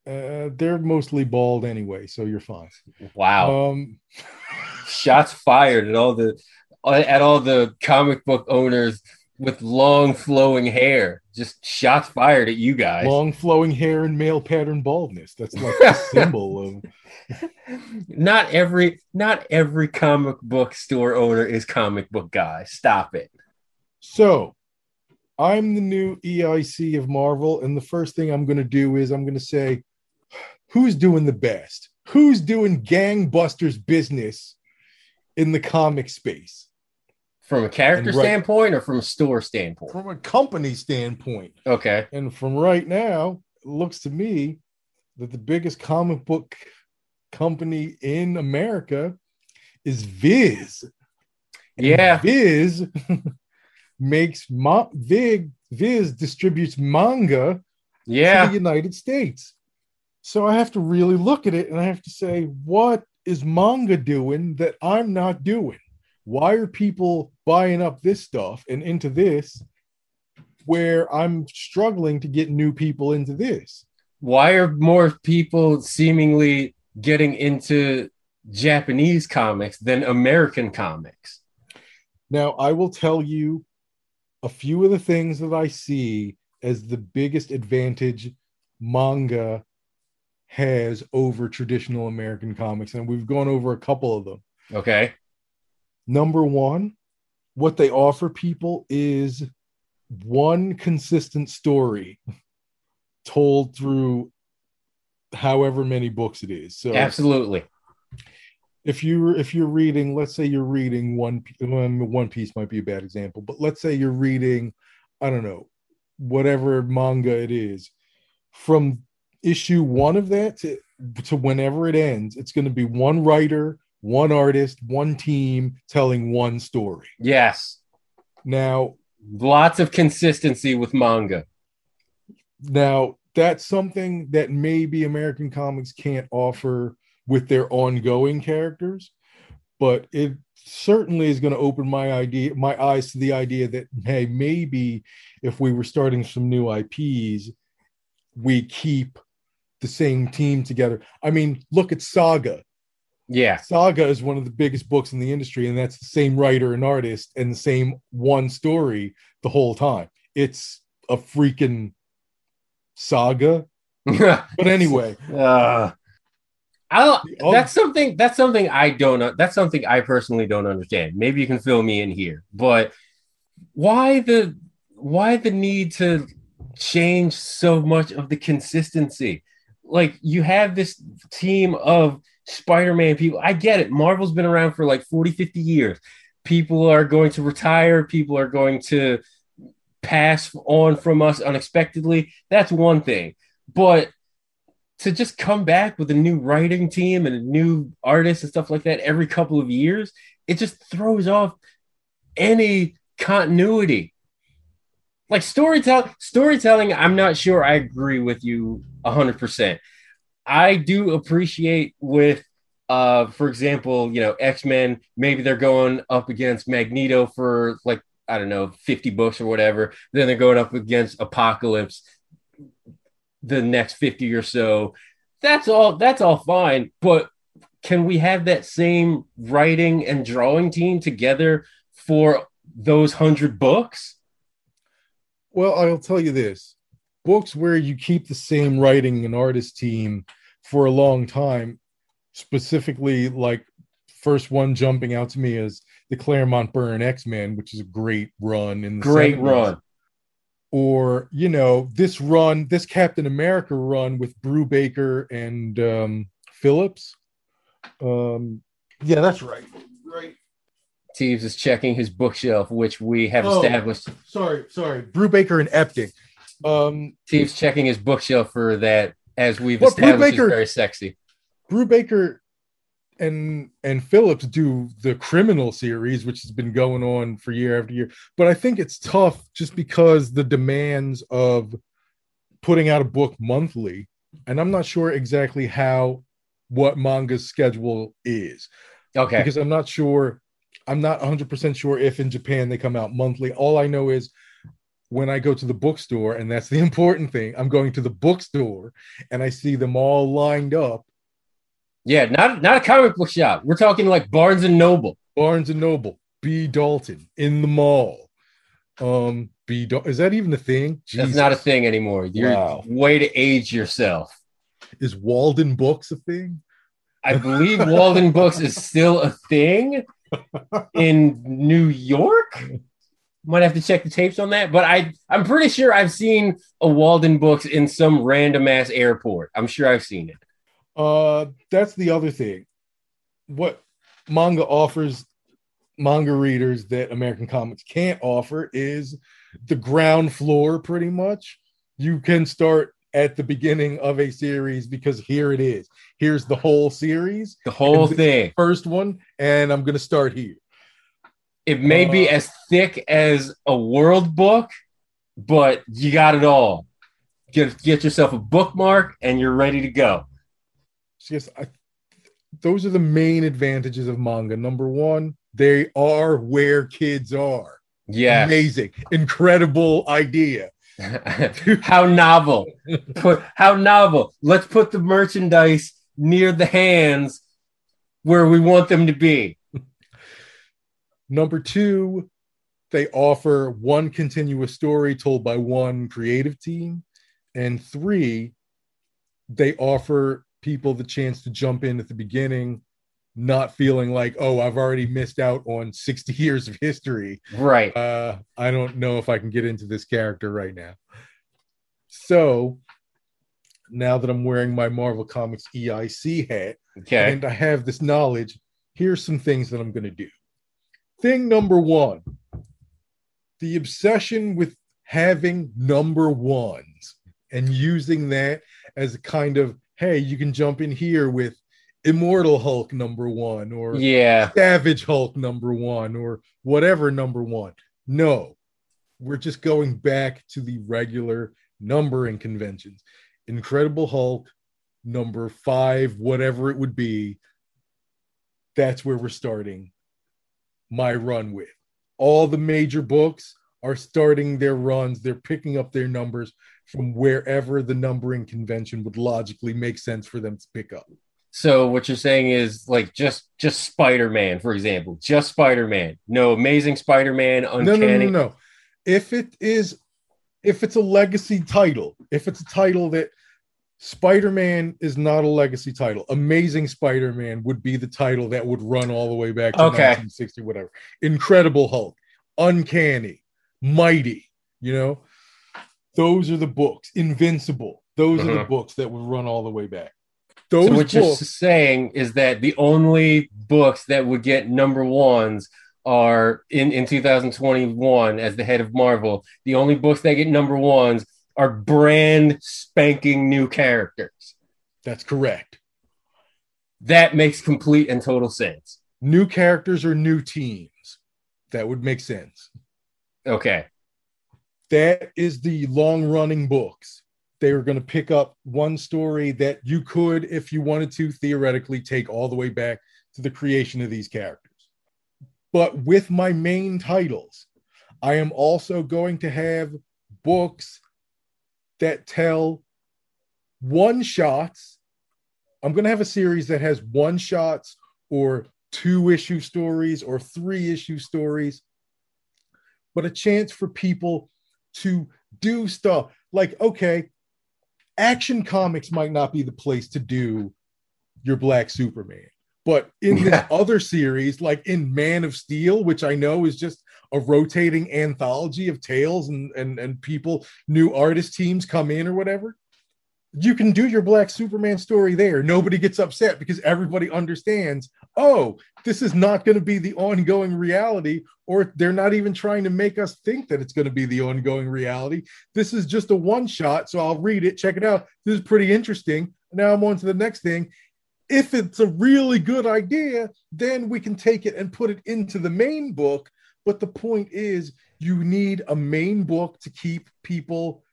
A: Uh, they're mostly bald anyway, so you're fine.
B: Wow.
A: Um,
B: Shots fired at all the at all the comic book owners with long flowing hair. Just shots fired at you guys.
A: long flowing hair and male pattern baldness. That's like a symbol of.
B: not every not every comic book store owner is comic book guy. Stop it.
A: So, I'm the new EIC of Marvel, and the first thing I'm going to do is I'm going to say, who's doing the best? Who's doing gangbusters business in the comic space
B: From a character
A: right-
B: standpoint or from a store standpoint?
A: from a company standpoint?
B: Okay.
A: And from right now, it looks to me that the biggest comic book company in America is Viz. And
B: Yeah.
A: Viz makes ma- Vig Viz distributes manga to the United States. So I have to really look at it and I have to say, what is manga doing that I'm not doing? Why are people buying up this stuff and into this where I'm struggling to get new people into this?
B: Why are more people seemingly getting into Japanese comics than American comics?
A: Now, I will tell you a few of the things that I see as the biggest advantage manga has over traditional American comics. And we've gone over a couple of them.
B: Okay.
A: Number one, what they offer people is one consistent story told through however many books it is. So
B: Absolutely.
A: If you if you're reading, let's say you're reading one One Piece might be a bad example, but let's say you're reading, I don't know, whatever manga it is, from issue one of that to, to whenever it ends, it's going to be one writer, one artist, one team telling one story.
B: Yes.
A: Now,
B: Lots of consistency with manga.
A: now that's something that maybe American comics can't offer with their ongoing characters, but it certainly is going to open my idea my eyes to the idea that hey, maybe if we were starting some new IPs, we keep the same team together. I mean, look at Saga.
B: Yeah.
A: Saga is one of the biggest books in the industry, and that's the same writer and artist and the same one story the whole time. It's a freaking saga. But anyway,
B: Uh, I don't, that's something that's something I don't know. That's something I personally don't understand. Maybe you can fill me in here. But why the why the need to change so much of the consistency? Like you have this team of Spider-Man people. I get it. Marvel's been around for like 40, 50 years. People are going to retire, people are going to pass on from us unexpectedly. That's one thing. But to just come back with a new writing team and a new artist and stuff like that every couple of years, it just throws off any continuity. Like storytelling, storytelling, I'm not sure I agree with you 100%. I do appreciate with uh for example, you know, X-Men, maybe they're going up against Magneto for like I don't know, 50 books or whatever. Then they're going up against Apocalypse the next 50 or so. That's all that's all fine, but can we have that same writing and drawing team together for those 100 books?
A: well, I'll tell you this books where you keep the same writing and artist team for a long time, specifically like first one jumping out to me is the Claremont Byrne X-Men, which is a great run in the
B: Great
A: 70s.
B: run.
A: Or you know this run this captain america run with brubaker and um phillips um yeah that's right right
B: Teebs is checking his bookshelf, which we have
A: Oh.
B: established.
A: sorry sorry brubaker and epting Um,
B: Steve's checking his bookshelf for that, as we've
A: Well,
B: established, is very sexy.
A: Brubaker and and Phillips do the criminal series, which has been going on for year after year. But I think it's tough just because the demands of putting out a book monthly, and I'm not sure exactly how what manga's schedule is
B: Okay.
A: because I'm not sure. I'm not 100% sure if in Japan they come out monthly. All I know is when I go to the bookstore, and that's the important thing, I'm going to the bookstore and I see them all lined up
B: Yeah, not not a comic book shop. We're talking like Barnes and Noble.
A: Barnes and Noble, B. Dalton in the mall. Um, B. Dal- is that even a thing?
B: That's not a thing anymore. You're
A: Wow.
B: way to age yourself.
A: Is Walden Books a thing?
B: I believe Walden Books is still a thing in New York. Might have to check the tapes on that, but I I'm pretty sure I've seen a Walden Books in some random ass airport. I'm sure I've seen it.
A: Uh, that's the other thing. What manga offers manga readers that American comics can't offer is the ground floor, pretty much. You can start at the beginning of a series because here it is. Here's the whole series,
B: The whole thing.
A: first one, and I'm going to start here.
B: It may be
A: Uh,
B: as thick as a world book, but you got it all. Get get yourself a bookmark and you're ready to go.
A: Yes, I, those are the main advantages of manga. Number one, they are where kids are.
B: Yeah.
A: Amazing, incredible idea.
B: how novel. Put how novel. Let's put the merchandise near the hands where we want them to be.
A: Number two, they offer one continuous story told by one creative team. And three, they offer people the chance to jump in at the beginning, not feeling like, oh, I've already missed out on 60 years of history.
B: Right.
A: Uh, I don't know if I can get into this character right now. So now that I'm wearing my Marvel Comics EIC hat,
B: Okay.
A: and I have this knowledge, here's some things that I'm going to do. Thing number one the obsession with having number ones and using that as a kind of, hey, you can jump in here with Immortal Hulk number one or
B: Yeah.
A: Savage Hulk number one or whatever number one. No, we're just going back to the regular numbering conventions. Incredible Hulk number five, whatever it would be. That's where we're starting my run with. All the major books are starting their runs, they're picking up their numbers from wherever the numbering convention would logically make sense for them to pick up.
B: So what you're saying is like just just Spider-Man, for example. Just Spider-Man. No amazing Spider-Man,
A: No,
B: uncanny.
A: no, no, no. If it is, if it's a legacy title, if it's a title that Spider-Man is not a legacy title, Amazing Spider-Man would be the title that would run all the way back to
B: Okay.
A: 1960, whatever. Incredible Hulk, Uncanny, Mighty, you know, those are the books. Invincible, those are the
B: Mhm.
A: books that would run all the way back. Those
B: So what you're saying is that the only books that would get number ones are in, in 2021 as the head of Marvel. The only books that get number ones are brand spanking new characters.
A: that's correct.
B: That makes complete and total sense.
A: New characters or new teams. That would make sense.
B: Okay.
A: that is the long running books. They were going to pick up one story that you could, if you wanted to, theoretically take all the way back to the creation of these characters. But with my main titles, I am also going to have books that tell one shots. I'm going to have a series that has one shots or two issue stories or three issue stories, but a chance for people to do stuff. Like okay action comics might not be the place to do your black superman but in this other series like in man of steel which i know is just a rotating anthology of tales and and, and people new artist teams come in or whatever you can do your black superman story there. Nobody gets upset because everybody understands oh this is not going to be the ongoing reality or they're not even trying to make us think that it's going to be the ongoing reality. This is just a one shot so i'll read it check it out. This is pretty interesting. Now i'm on to the next thing. If it's a really good idea then we can take it and put it into the main book. But the point is you need a main book to keep people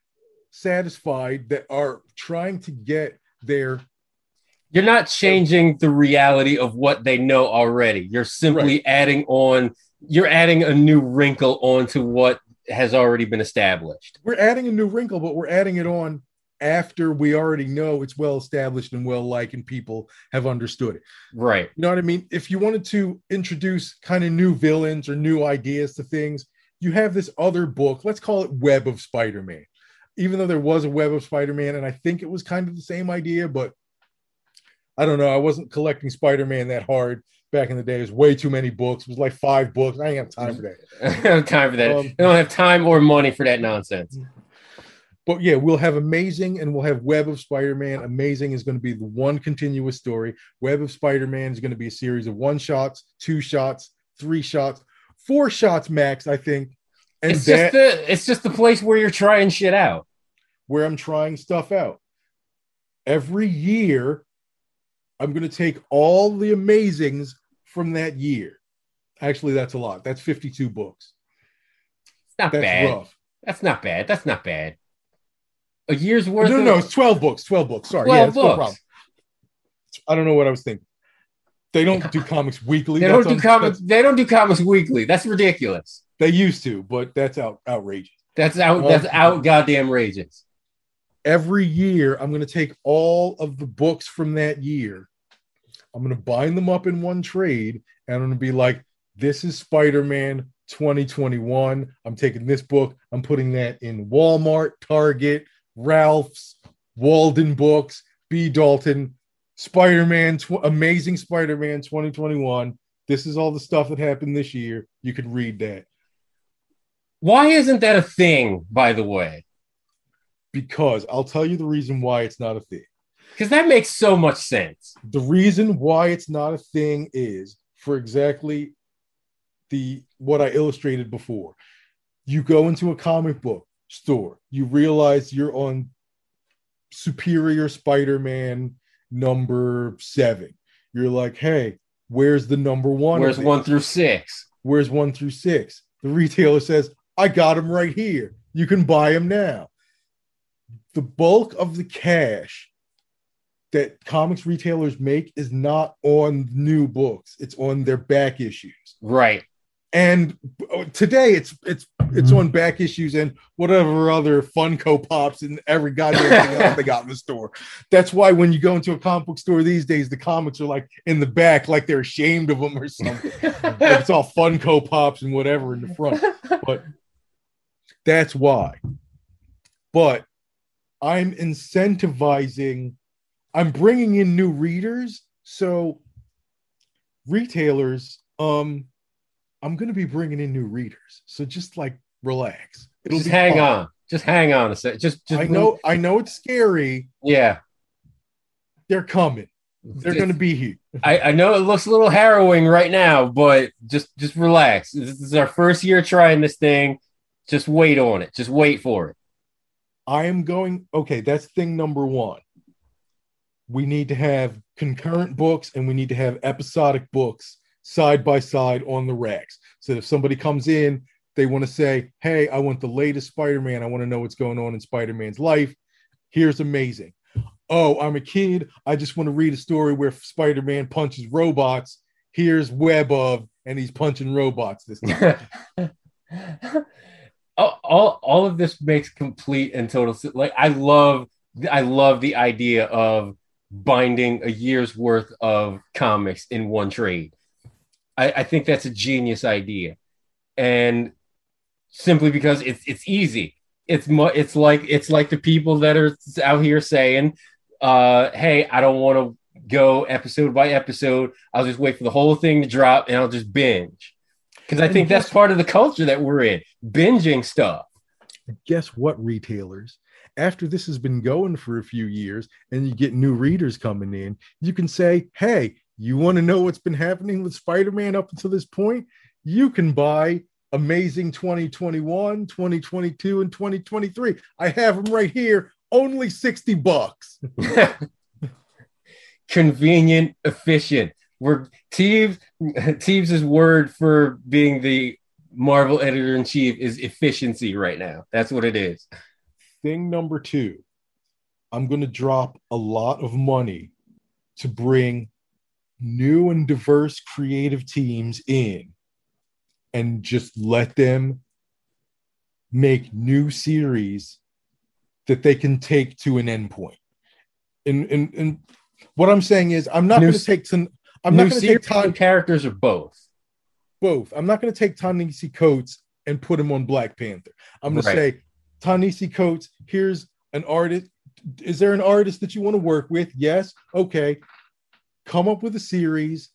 A: satisfied that are trying to get their
B: You're not changing the reality of what they know already. You're simply
A: Right.
B: adding on, you're adding a new wrinkle onto what has already been established.
A: we're adding a new wrinkle but we're adding it on after we already know it's well established and well liked and people have understood it
B: Right.
A: you know what i mean if you wanted to introduce kind of new villains or new ideas to things you have this other book let's call it web of spider-man even though there was a web of spider-man and i think it was kind of the same idea but i don't know i wasn't collecting spider-man that hard back in the day it was way too many books it was like five books i ain't have time for that
B: I don't have time for that.
A: Um,
B: I don't have time or money for that nonsense.
A: but yeah, we'll have Amazing and we'll have Web of Spider Man. Amazing is going to be the one continuous story. Web of Spider Man is going to be a series of one shots, two shots, three shots, four shots max, I think. And
B: It's
A: that
B: just the it's just the place where you're trying shit out.
A: where I'm trying stuff out. Every year, I'm going to take all the amazings from that year. Actually, that's a lot. That's 52 books.
B: It's not
A: That's
B: bad.
A: rough.
B: That's not bad. That's not bad. A year's worth
A: No,
B: of
A: no, it's 12 books. 12 books. Sorry.
B: 12
A: yeah, that's no
B: books.
A: problem. I don't know what I was thinking. They don't do comics weekly.
B: They don't do
A: un-
B: comics. They don't do comics weekly. That's ridiculous.
A: They used to, but that's out, outrageous.
B: That's out. That's out. Goddamn rages.
A: Every year, I'm going to take all of the books from that year. I'm going to bind them up in one trade, and I'm going to be like, "This is Spider-Man 2021. I'm taking this book. I'm putting that in Walmart, Target, Ralph's, Walden Books, B. Dalton, Spider-Man, tw- Amazing Spider-Man 2021. This is all the stuff that happened this year. You can read that."
B: Why isn't that a thing? By the way,
A: because I'll tell you the reason why it's not a thing.
B: because that makes so much sense.
A: The reason why it's not a thing is for exactly the what I illustrated before. You go into a comic book store, you realize you're on Superior Spider-Man number 7. You're like, "Hey, where's the number 1?"
B: Where's one through six?
A: Where's 1 through 6? The retailer says, "I got them right here. You can buy them now." The bulk of the cash that comics retailers make is not on new books it's on their back issues
B: Right.
A: and uh, today it's it's it's on back issues and whatever other funko pops and every goddamn thing else they got in the store that's why when you go into a comic book store these days the comics are like in the back like they're ashamed of them or something it's all funko pops and whatever in the front but that's why but i'm incentivizing i'm bringing in new readers so retailers um i'm going to be bringing in new readers so just like relax it'll
B: just hang
A: fine.
B: on. Just hang on a sec. Just, just
A: i know i know it's scary
B: Yeah.
A: they're coming they're going to be here
B: I, I know it looks a little harrowing right now, but just just relax. This is our first year trying this thing. Just wait on it. Just wait for it.
A: I am going, okay, that's thing number one. We need to have concurrent books and we need to have episodic books side by side on the racks. So if somebody comes in, they want to say, Hey, I want the latest Spider Man. I want to know what's going on in Spider Man's life. Here's amazing. Oh, I'm a kid. I just want to read a story where Spider Man punches robots. Here's Web of, and he's punching robots this time.
B: all, all all of this makes complete and total sense. Like I love I love the idea of binding a year's worth of comics in one trade. I, I think that's a genius idea, and simply because it's it's easy. It's mu- it's like it's like the people that are out here saying, uh, "Hey, I don't want to go episode by episode. I'll just wait for the whole thing to drop and I'll just binge." Because I think that's part of the culture that we're in, binging stuff.
A: guess what, retailers? after this has been going for a few years and you get new readers coming in, you can say, hey, you want to know what's been happening with Spider Man up until this point? You can buy Amazing 2021, 2022, and 2023. I have them right here, only 60 bucks.
B: Convenient, efficient. We're Teebs Teebs' word for being the Marvel editor in chief is efficiency right now. That's what it is.
A: Thing number two, I'm going to drop a lot of money to bring new and diverse creative teams in and just let them make new series that they can take to an endpoint. And, and, and what I'm saying is, I'm not going to take some. I'm not going to take
B: time characters or both.
A: Both. I'm not going to take Ta-Nehisi Coates and put him on Black Panther. I'm going right. to say, Ta-Nehisi Coates, here's an artist. Is there an artist that you want to work with? Yes. Okay. Come up with a series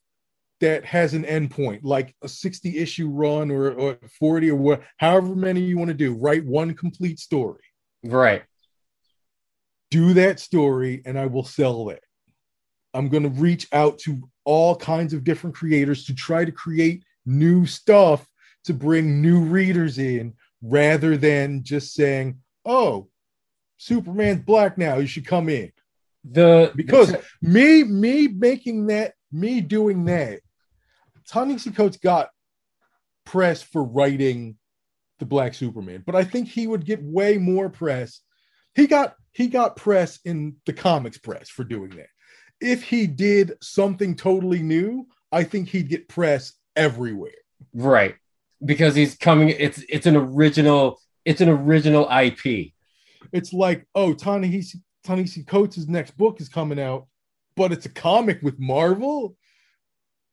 A: that has an endpoint, like a 60 issue run or, or 40 or what, however many you want to do. Write one complete story.
B: Right.
A: Do that story, and I will sell that. I'm going to reach out to all kinds of different creators to try to create new stuff to bring new readers in rather than just saying, oh, Superman's black now, you should come in.
B: The
A: because me me making that me doing that Ta-Nehisi Coates got press for writing the Black Superman, but I think he would get way more press. He got he got press in the comics press for doing that. If he did something totally new, I think he'd get press everywhere.
B: Right. Because he's coming it's it's an original it's an original IP.
A: It's like, oh, Ta-Nehisi Ta-Nehisi Coates' next book is coming out, but it's a comic with Marvel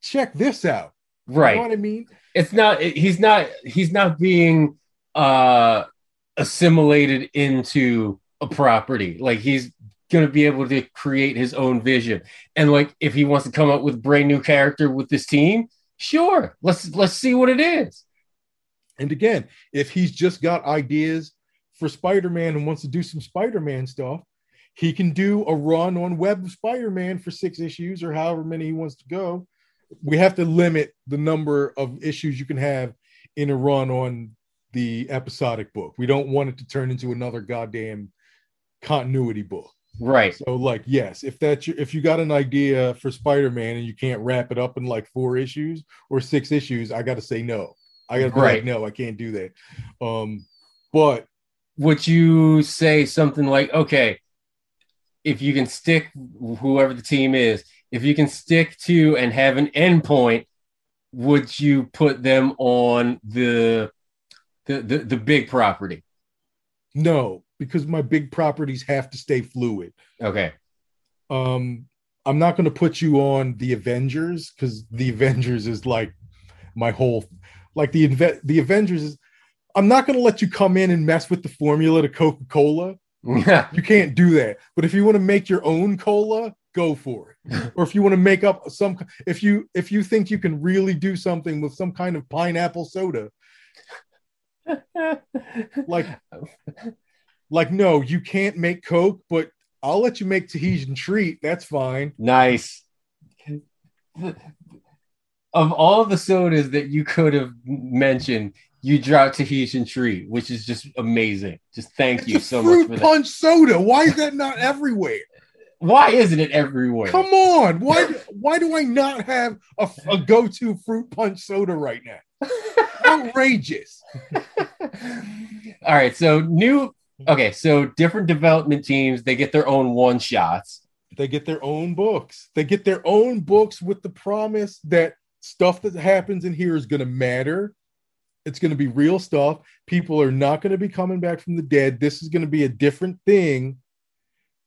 A: check this out.
B: Right.
A: You know what I mean?
B: It's not he's not he's not being uh assimilated into a property. Like he's going to be able to create his own vision. And like if he wants to come up with a brand new character with this team, sure. Let's let's see what it is.
A: And again, if he's just got ideas for Spider-Man and wants to do some Spider-Man stuff, he can do a run on Web of Spider-Man for 6 issues or however many he wants to go we have to limit the number of issues you can have in a run on the episodic book. We don't want it to turn into another goddamn continuity book.
B: Right.
A: So like yes, if that's your if you got an idea for Spider-Man and you can't wrap it up in like four issues or six issues, I got to say no. I got to right. like no, I can't do that. Um but
B: would you say something like okay, if you can stick whoever the team is, if you can stick to and have an endpoint, would you put them on the the, the, the big property?
A: No, because my big properties have to stay fluid.
B: Okay.
A: Um, I'm not going to put you on the Avengers because the Avengers is like my whole, like the the Avengers is. I'm not going to let you come in and mess with the formula to Coca Cola.
B: Yeah.
A: You can't do that. But if you want to make your own cola, go for it. or if you want to make up some if you if you think you can really do something with some kind of pineapple soda. like like no, you can't make Coke, but I'll let you make Tahitian treat. That's fine.
B: Nice. Of all the sodas that you could have mentioned, you dropped Tahitian treat, which is just amazing. Just thank
A: it's
B: you so much
A: for punch soda. Why is that not everywhere?
B: Why isn't it everywhere?
A: Come on. Why why do I not have a, a go-to fruit punch soda right now? Outrageous.
B: All right, so new Mm-hmm. okay, so different development teams, they get their own one shots.
A: They get their own books. They get their own books with the promise that stuff that happens in here is going to matter. It's going to be real stuff. People are not going to be coming back from the dead. This is going to be a different thing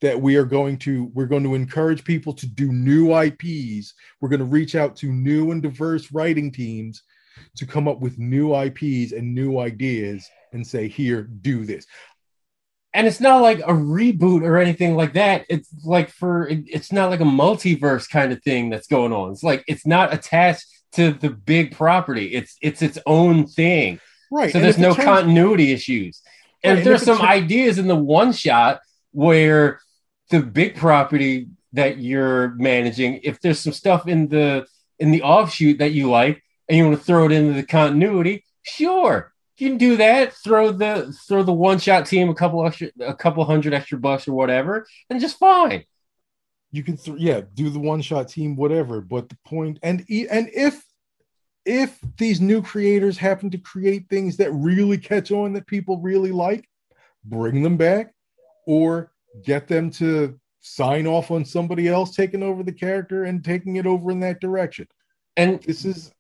A: that we are going to we're going to encourage people to do new IPs. We're going to reach out to new and diverse writing teams to come up with new IPs and new ideas and say, "Here, do this."
B: And it's not like a reboot or anything like that. It's like for it's not like a multiverse kind of thing that's going on. It's like it's not attached to the big property. It's it's its own thing.
A: Right.
B: So there's no turns, continuity issues. And
A: Right,
B: if there's some
A: it's-
B: ideas in the one shot where the big property that you're managing, if there's some stuff in the in the offshoot that you like and you want to throw it into the continuity, sure. You can do that. Throw the throw the one shot team a couple extra a couple hundred extra bucks or whatever, and just fine.
A: you can th- yeah do the one shot team whatever but the point and and if if these new creators happen to create things that really catch on that people really like bring them back or get them to sign off on somebody else taking over the character and taking it over in that direction
B: And
A: this is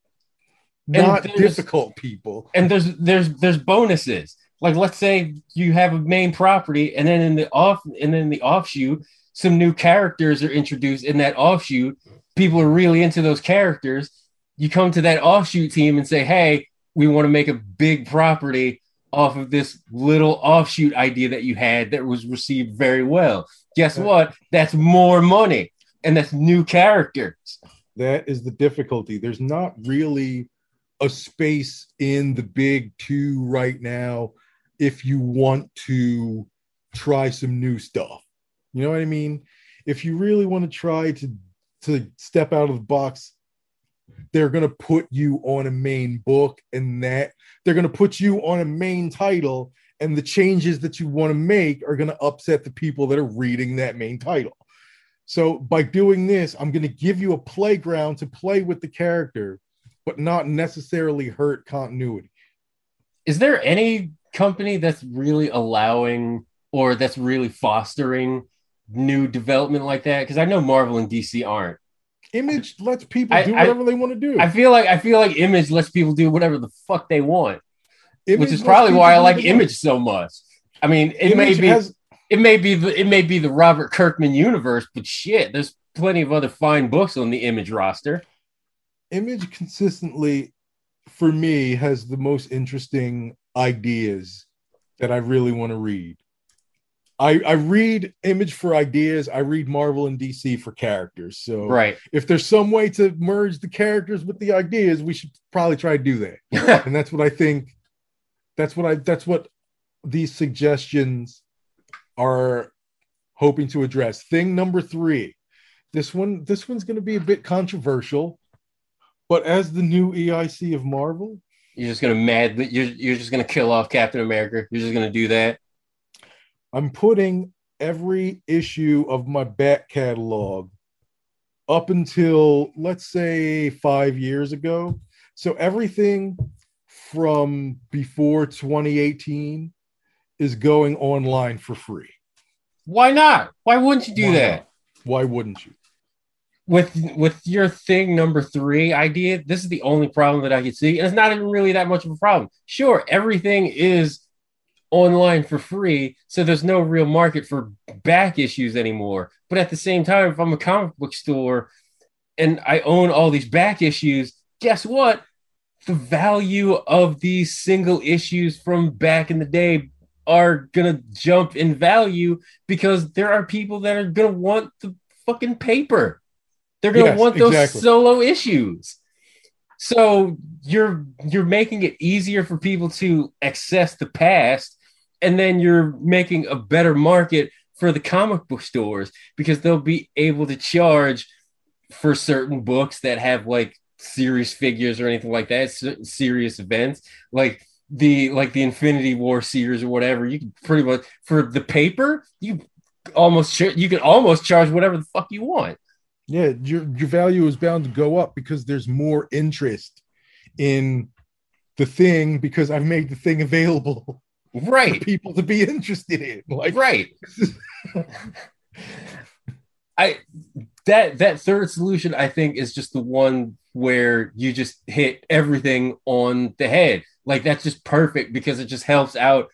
A: not difficult people
B: and there's there's there's bonuses. Like let's say you have a main property, and then in the off and then the offshoot, some new characters are introduced in that offshoot. People are really into those characters. You come to that offshoot team and say, "Hey, we want to make a big property off of this little offshoot idea that you had that was received very well." Guess what? That's more money, and that's new characters.
A: that is the difficulty there's not really a space in the big two right now if you want to try some new stuff. You know what i mean? If you really want to try to to step out of the box they're going to put you on a main book and that they're going to put you on a main title and the changes that you want to make are going to upset the people that are reading that main title. So by doing this, I'm going to give you a playground to play with the character, but not necessarily hurt continuity.
B: is there any company that's really allowing or that's really fostering new development like that because i know marvel and dc aren't
A: Image lets people
B: I-
A: do
B: I-
A: whatever they want to do.
B: i feel like i feel like image lets people do whatever the fuck they want
A: Image
B: which is probably why i like
A: what they want.
B: image so much i mean it may be
A: has-
B: it may be the it may be the robert kirkman universe but shit there's plenty of other fine books on the image roster
A: Image consistently, for me, has the most interesting ideas that I really want to read. I, I read Image for ideas. I read Marvel and DC for characters. So
B: right
A: if there's some way to merge the characters with the ideas, we should probably try to do that. and that's what I think. That's what I. That's what these suggestions are hoping to address. Thing number three. This one. This one's going to be a bit controversial, but as the new EIC of Marvel,
B: you're just gonna mad you're, you're just gonna kill off captain america you're just gonna do that
A: I'm putting every issue of my back catalog up until let's say five years ago. So everything from before 2018 is going online for free.
B: why not why wouldn't you do
A: Why
B: that
A: not? Why wouldn't you?
B: With with your thing number three idea, this is the only problem that I could see, and it's not even really that much of a problem. Sure, everything is online for free, so there's no real market for back issues anymore. But at the same time, if I'm a comic book store and I own all these back issues, guess what? The value of these single issues from back in the day are gonna jump in value because there are people that are gonna want the fucking paper. They're gonna
A: Yes,
B: want those
A: exactly.
B: solo issues. So you're you're making it easier for people to access the past, and then you're making a better market for the comic book stores because they'll be able to charge for certain books that have like serious figures or anything like that, serious events like the like the Infinity War series or whatever. You can pretty much for the paper you almost you can almost charge whatever the fuck you want.
A: Yeah, your your value is bound to go up because there's more interest in the thing because I've made the thing available for
B: Right.
A: people to be interested in. Like
B: right. I that that third solution I think is just the one where you just hit everything on the head. Like that's just perfect because it just helps out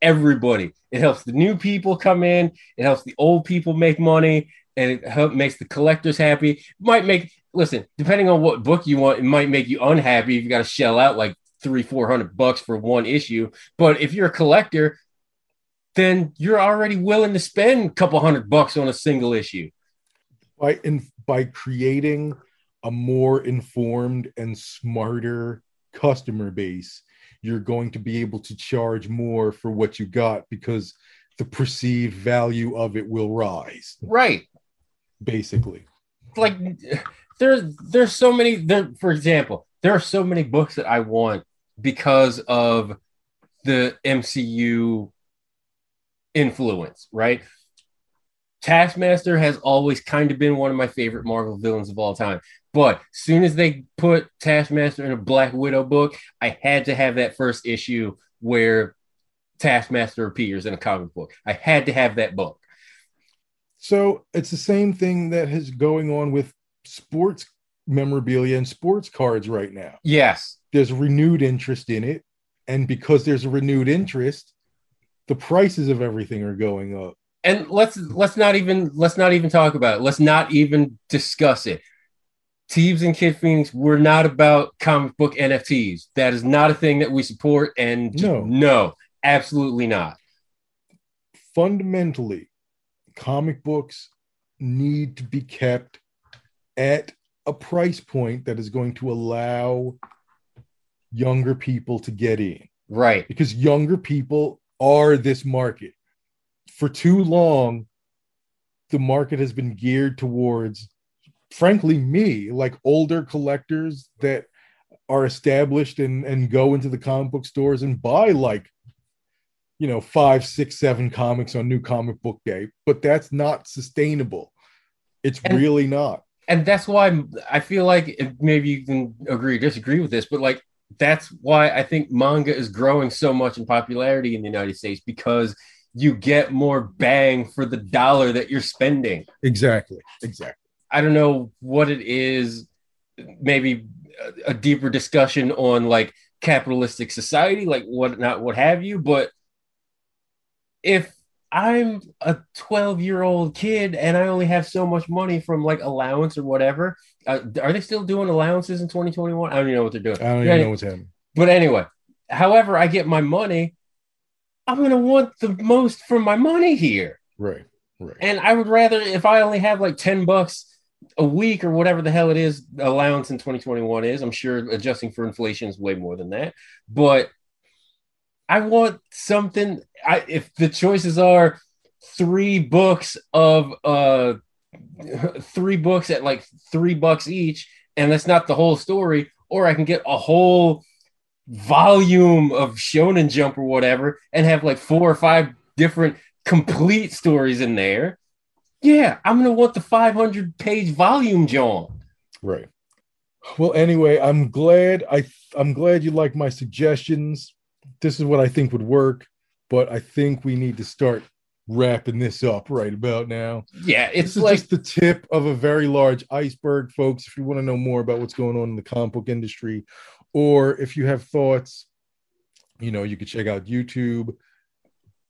B: everybody. It helps the new people come in, it helps the old people make money, and it help, makes the collectors happy. Might make listen, depending on what book you want, it might make you unhappy if you got to shell out like three, four hundred bucks for one issue. But if you're a collector, then you're already willing to spend a couple hundred bucks on a single issue.
A: by in by creating a more informed and smarter customer base you're going to be able to charge more for what you got because the perceived value of it will rise
B: Right.
A: Basically
B: Like there's there's so many there for example, there are so many books that I want because of the MCU influence, right? Taskmaster has always kind of been one of my favorite Marvel villains of all time. But soon as they put Taskmaster in a Black Widow book, I had to have that first issue where Taskmaster appears in a comic book. I had to have that book.
A: So it's the same thing that is going on with sports memorabilia and sports cards right now.
B: Yes.
A: There's renewed interest in it. And because there's a renewed interest, the prices of everything are going up.
B: And let's let's not even let's not even talk about it. Let's not even discuss it. Teebs and Kid Phoenix, we're not about comic book NFTs. That is not a thing that we support. And
A: No.
B: no, absolutely not.
A: Fundamentally, comic books need to be kept at a price point that is going to allow younger people to get in.
B: Right.
A: because younger people are this market. For too long, the market has been geared towards, frankly, me, like older collectors that are established and, and go into the comic book stores and buy like, you know, five, six, seven comics on New Comic Book Day. But that's not sustainable. It's
B: And-
A: really not.
B: and that's why I feel like maybe you can agree or disagree with this, but like that's why I think manga is growing so much in popularity in the United States because you get more bang for the dollar that you're spending.
A: Exactly. Exactly.
B: I don't know what it is, maybe a, a deeper discussion on like capitalistic society, like what not what have you, but if I'm a 12 year old kid and I only have so much money from like allowance or whatever. Uh, are they still doing allowances in 2021? I don't even know what they're doing.
A: I don't
B: Yeah,
A: even know what's happening.
B: But anyway, however I get my money, I'm going to want the most for my money here.
A: Right. Right.
B: And I would rather, if I only have like 10 bucks a week or whatever the hell it is, allowance in 2021 is, I'm sure adjusting for inflation is way more than that. But I want something. I if the choices are three books of uh three books at like three bucks each, and that's not the whole story, or I can get a whole volume of Shonen Jump or whatever, and have like four or five different complete stories in there. Yeah, I'm gonna want the 500 page volume, John.
A: Right. Well, anyway, I'm glad I I'm glad you like my suggestions. This is what I think would work, but I think we need to start wrapping this up right about now.
B: Yeah, it's like
A: just the tip of a very large iceberg, folks. If you want to know more about what's going on in the comic book industry, or if you have thoughts, you know, you could check out YouTube.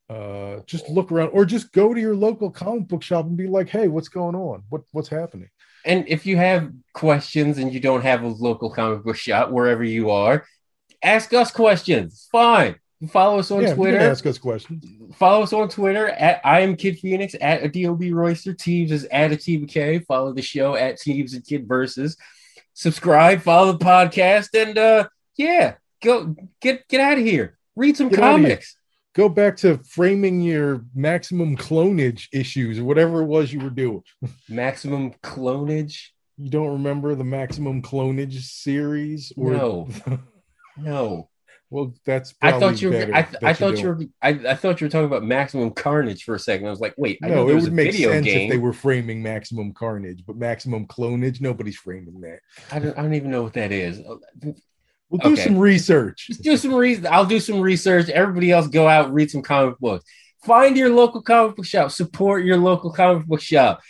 A: Uh, just look around, or just go to your local comic book shop and be like, "Hey, what's going on? What what's happening?"
B: And if you have questions and you don't have a local comic book shop wherever you are, ask us questions. Fine. Follow us on
A: yeah,
B: Twitter.
A: ask us questions.
B: Follow us on Twitter at I am Kid Phoenix at Dob Royster. Teebs is at K. Follow the show at Teebs and Kid Versus. Subscribe, follow the podcast, and uh yeah, go get get out of here. Read some
A: Get
B: comics.
A: go back to framing your maximum clonage issues or whatever it was you were doing.
B: Maximum clonage.
A: You don't remember the maximum clonage series? Or
B: No. No.
A: well, that's
B: I thought you were. I,
A: that
B: I thought you were. I, I thought you were talking about Maximum Carnage for a second. I was like, wait, I know
A: No, it would
B: a
A: make sense
B: game.
A: if they were framing maximum carnage, but maximum clonage, nobody's framing that.
B: I don't. I don't even know what that is.
A: We'll do
B: Okay.
A: some research.
B: Just do some reason. I'll do some research. Everybody else, go out read some comic books. Find your local comic book shop. Support your local comic book shop.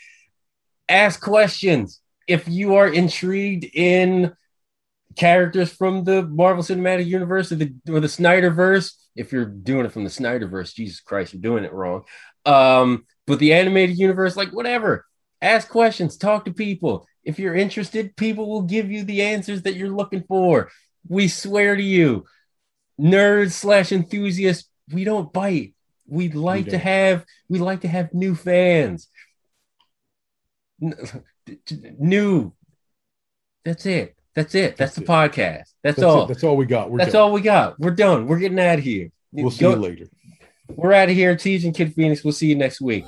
B: Ask questions. If you are intrigued in characters from the Marvel Cinematic Universe or the or the Snyderverse, if you're doing it from the Snyderverse, Jesus Christ, you're doing it wrong. Um, but the animated universe, like whatever. Ask questions, talk to people. If you're interested, people will give you the answers that you're looking for. We swear to you, nerds slash enthusiasts, we don't bite. We like to have we like to have new fans. N- New. That's it. That's it. That's,
A: That's
B: the
A: it.
B: podcast. That's,
A: That's
B: all.
A: It. That's all we got. We're
B: That's
A: done.
B: all we got. We're done. We're getting out of here.
A: We'll see you later.
B: We're out of here. Teebs and Kid Phoenix. We'll see you next week.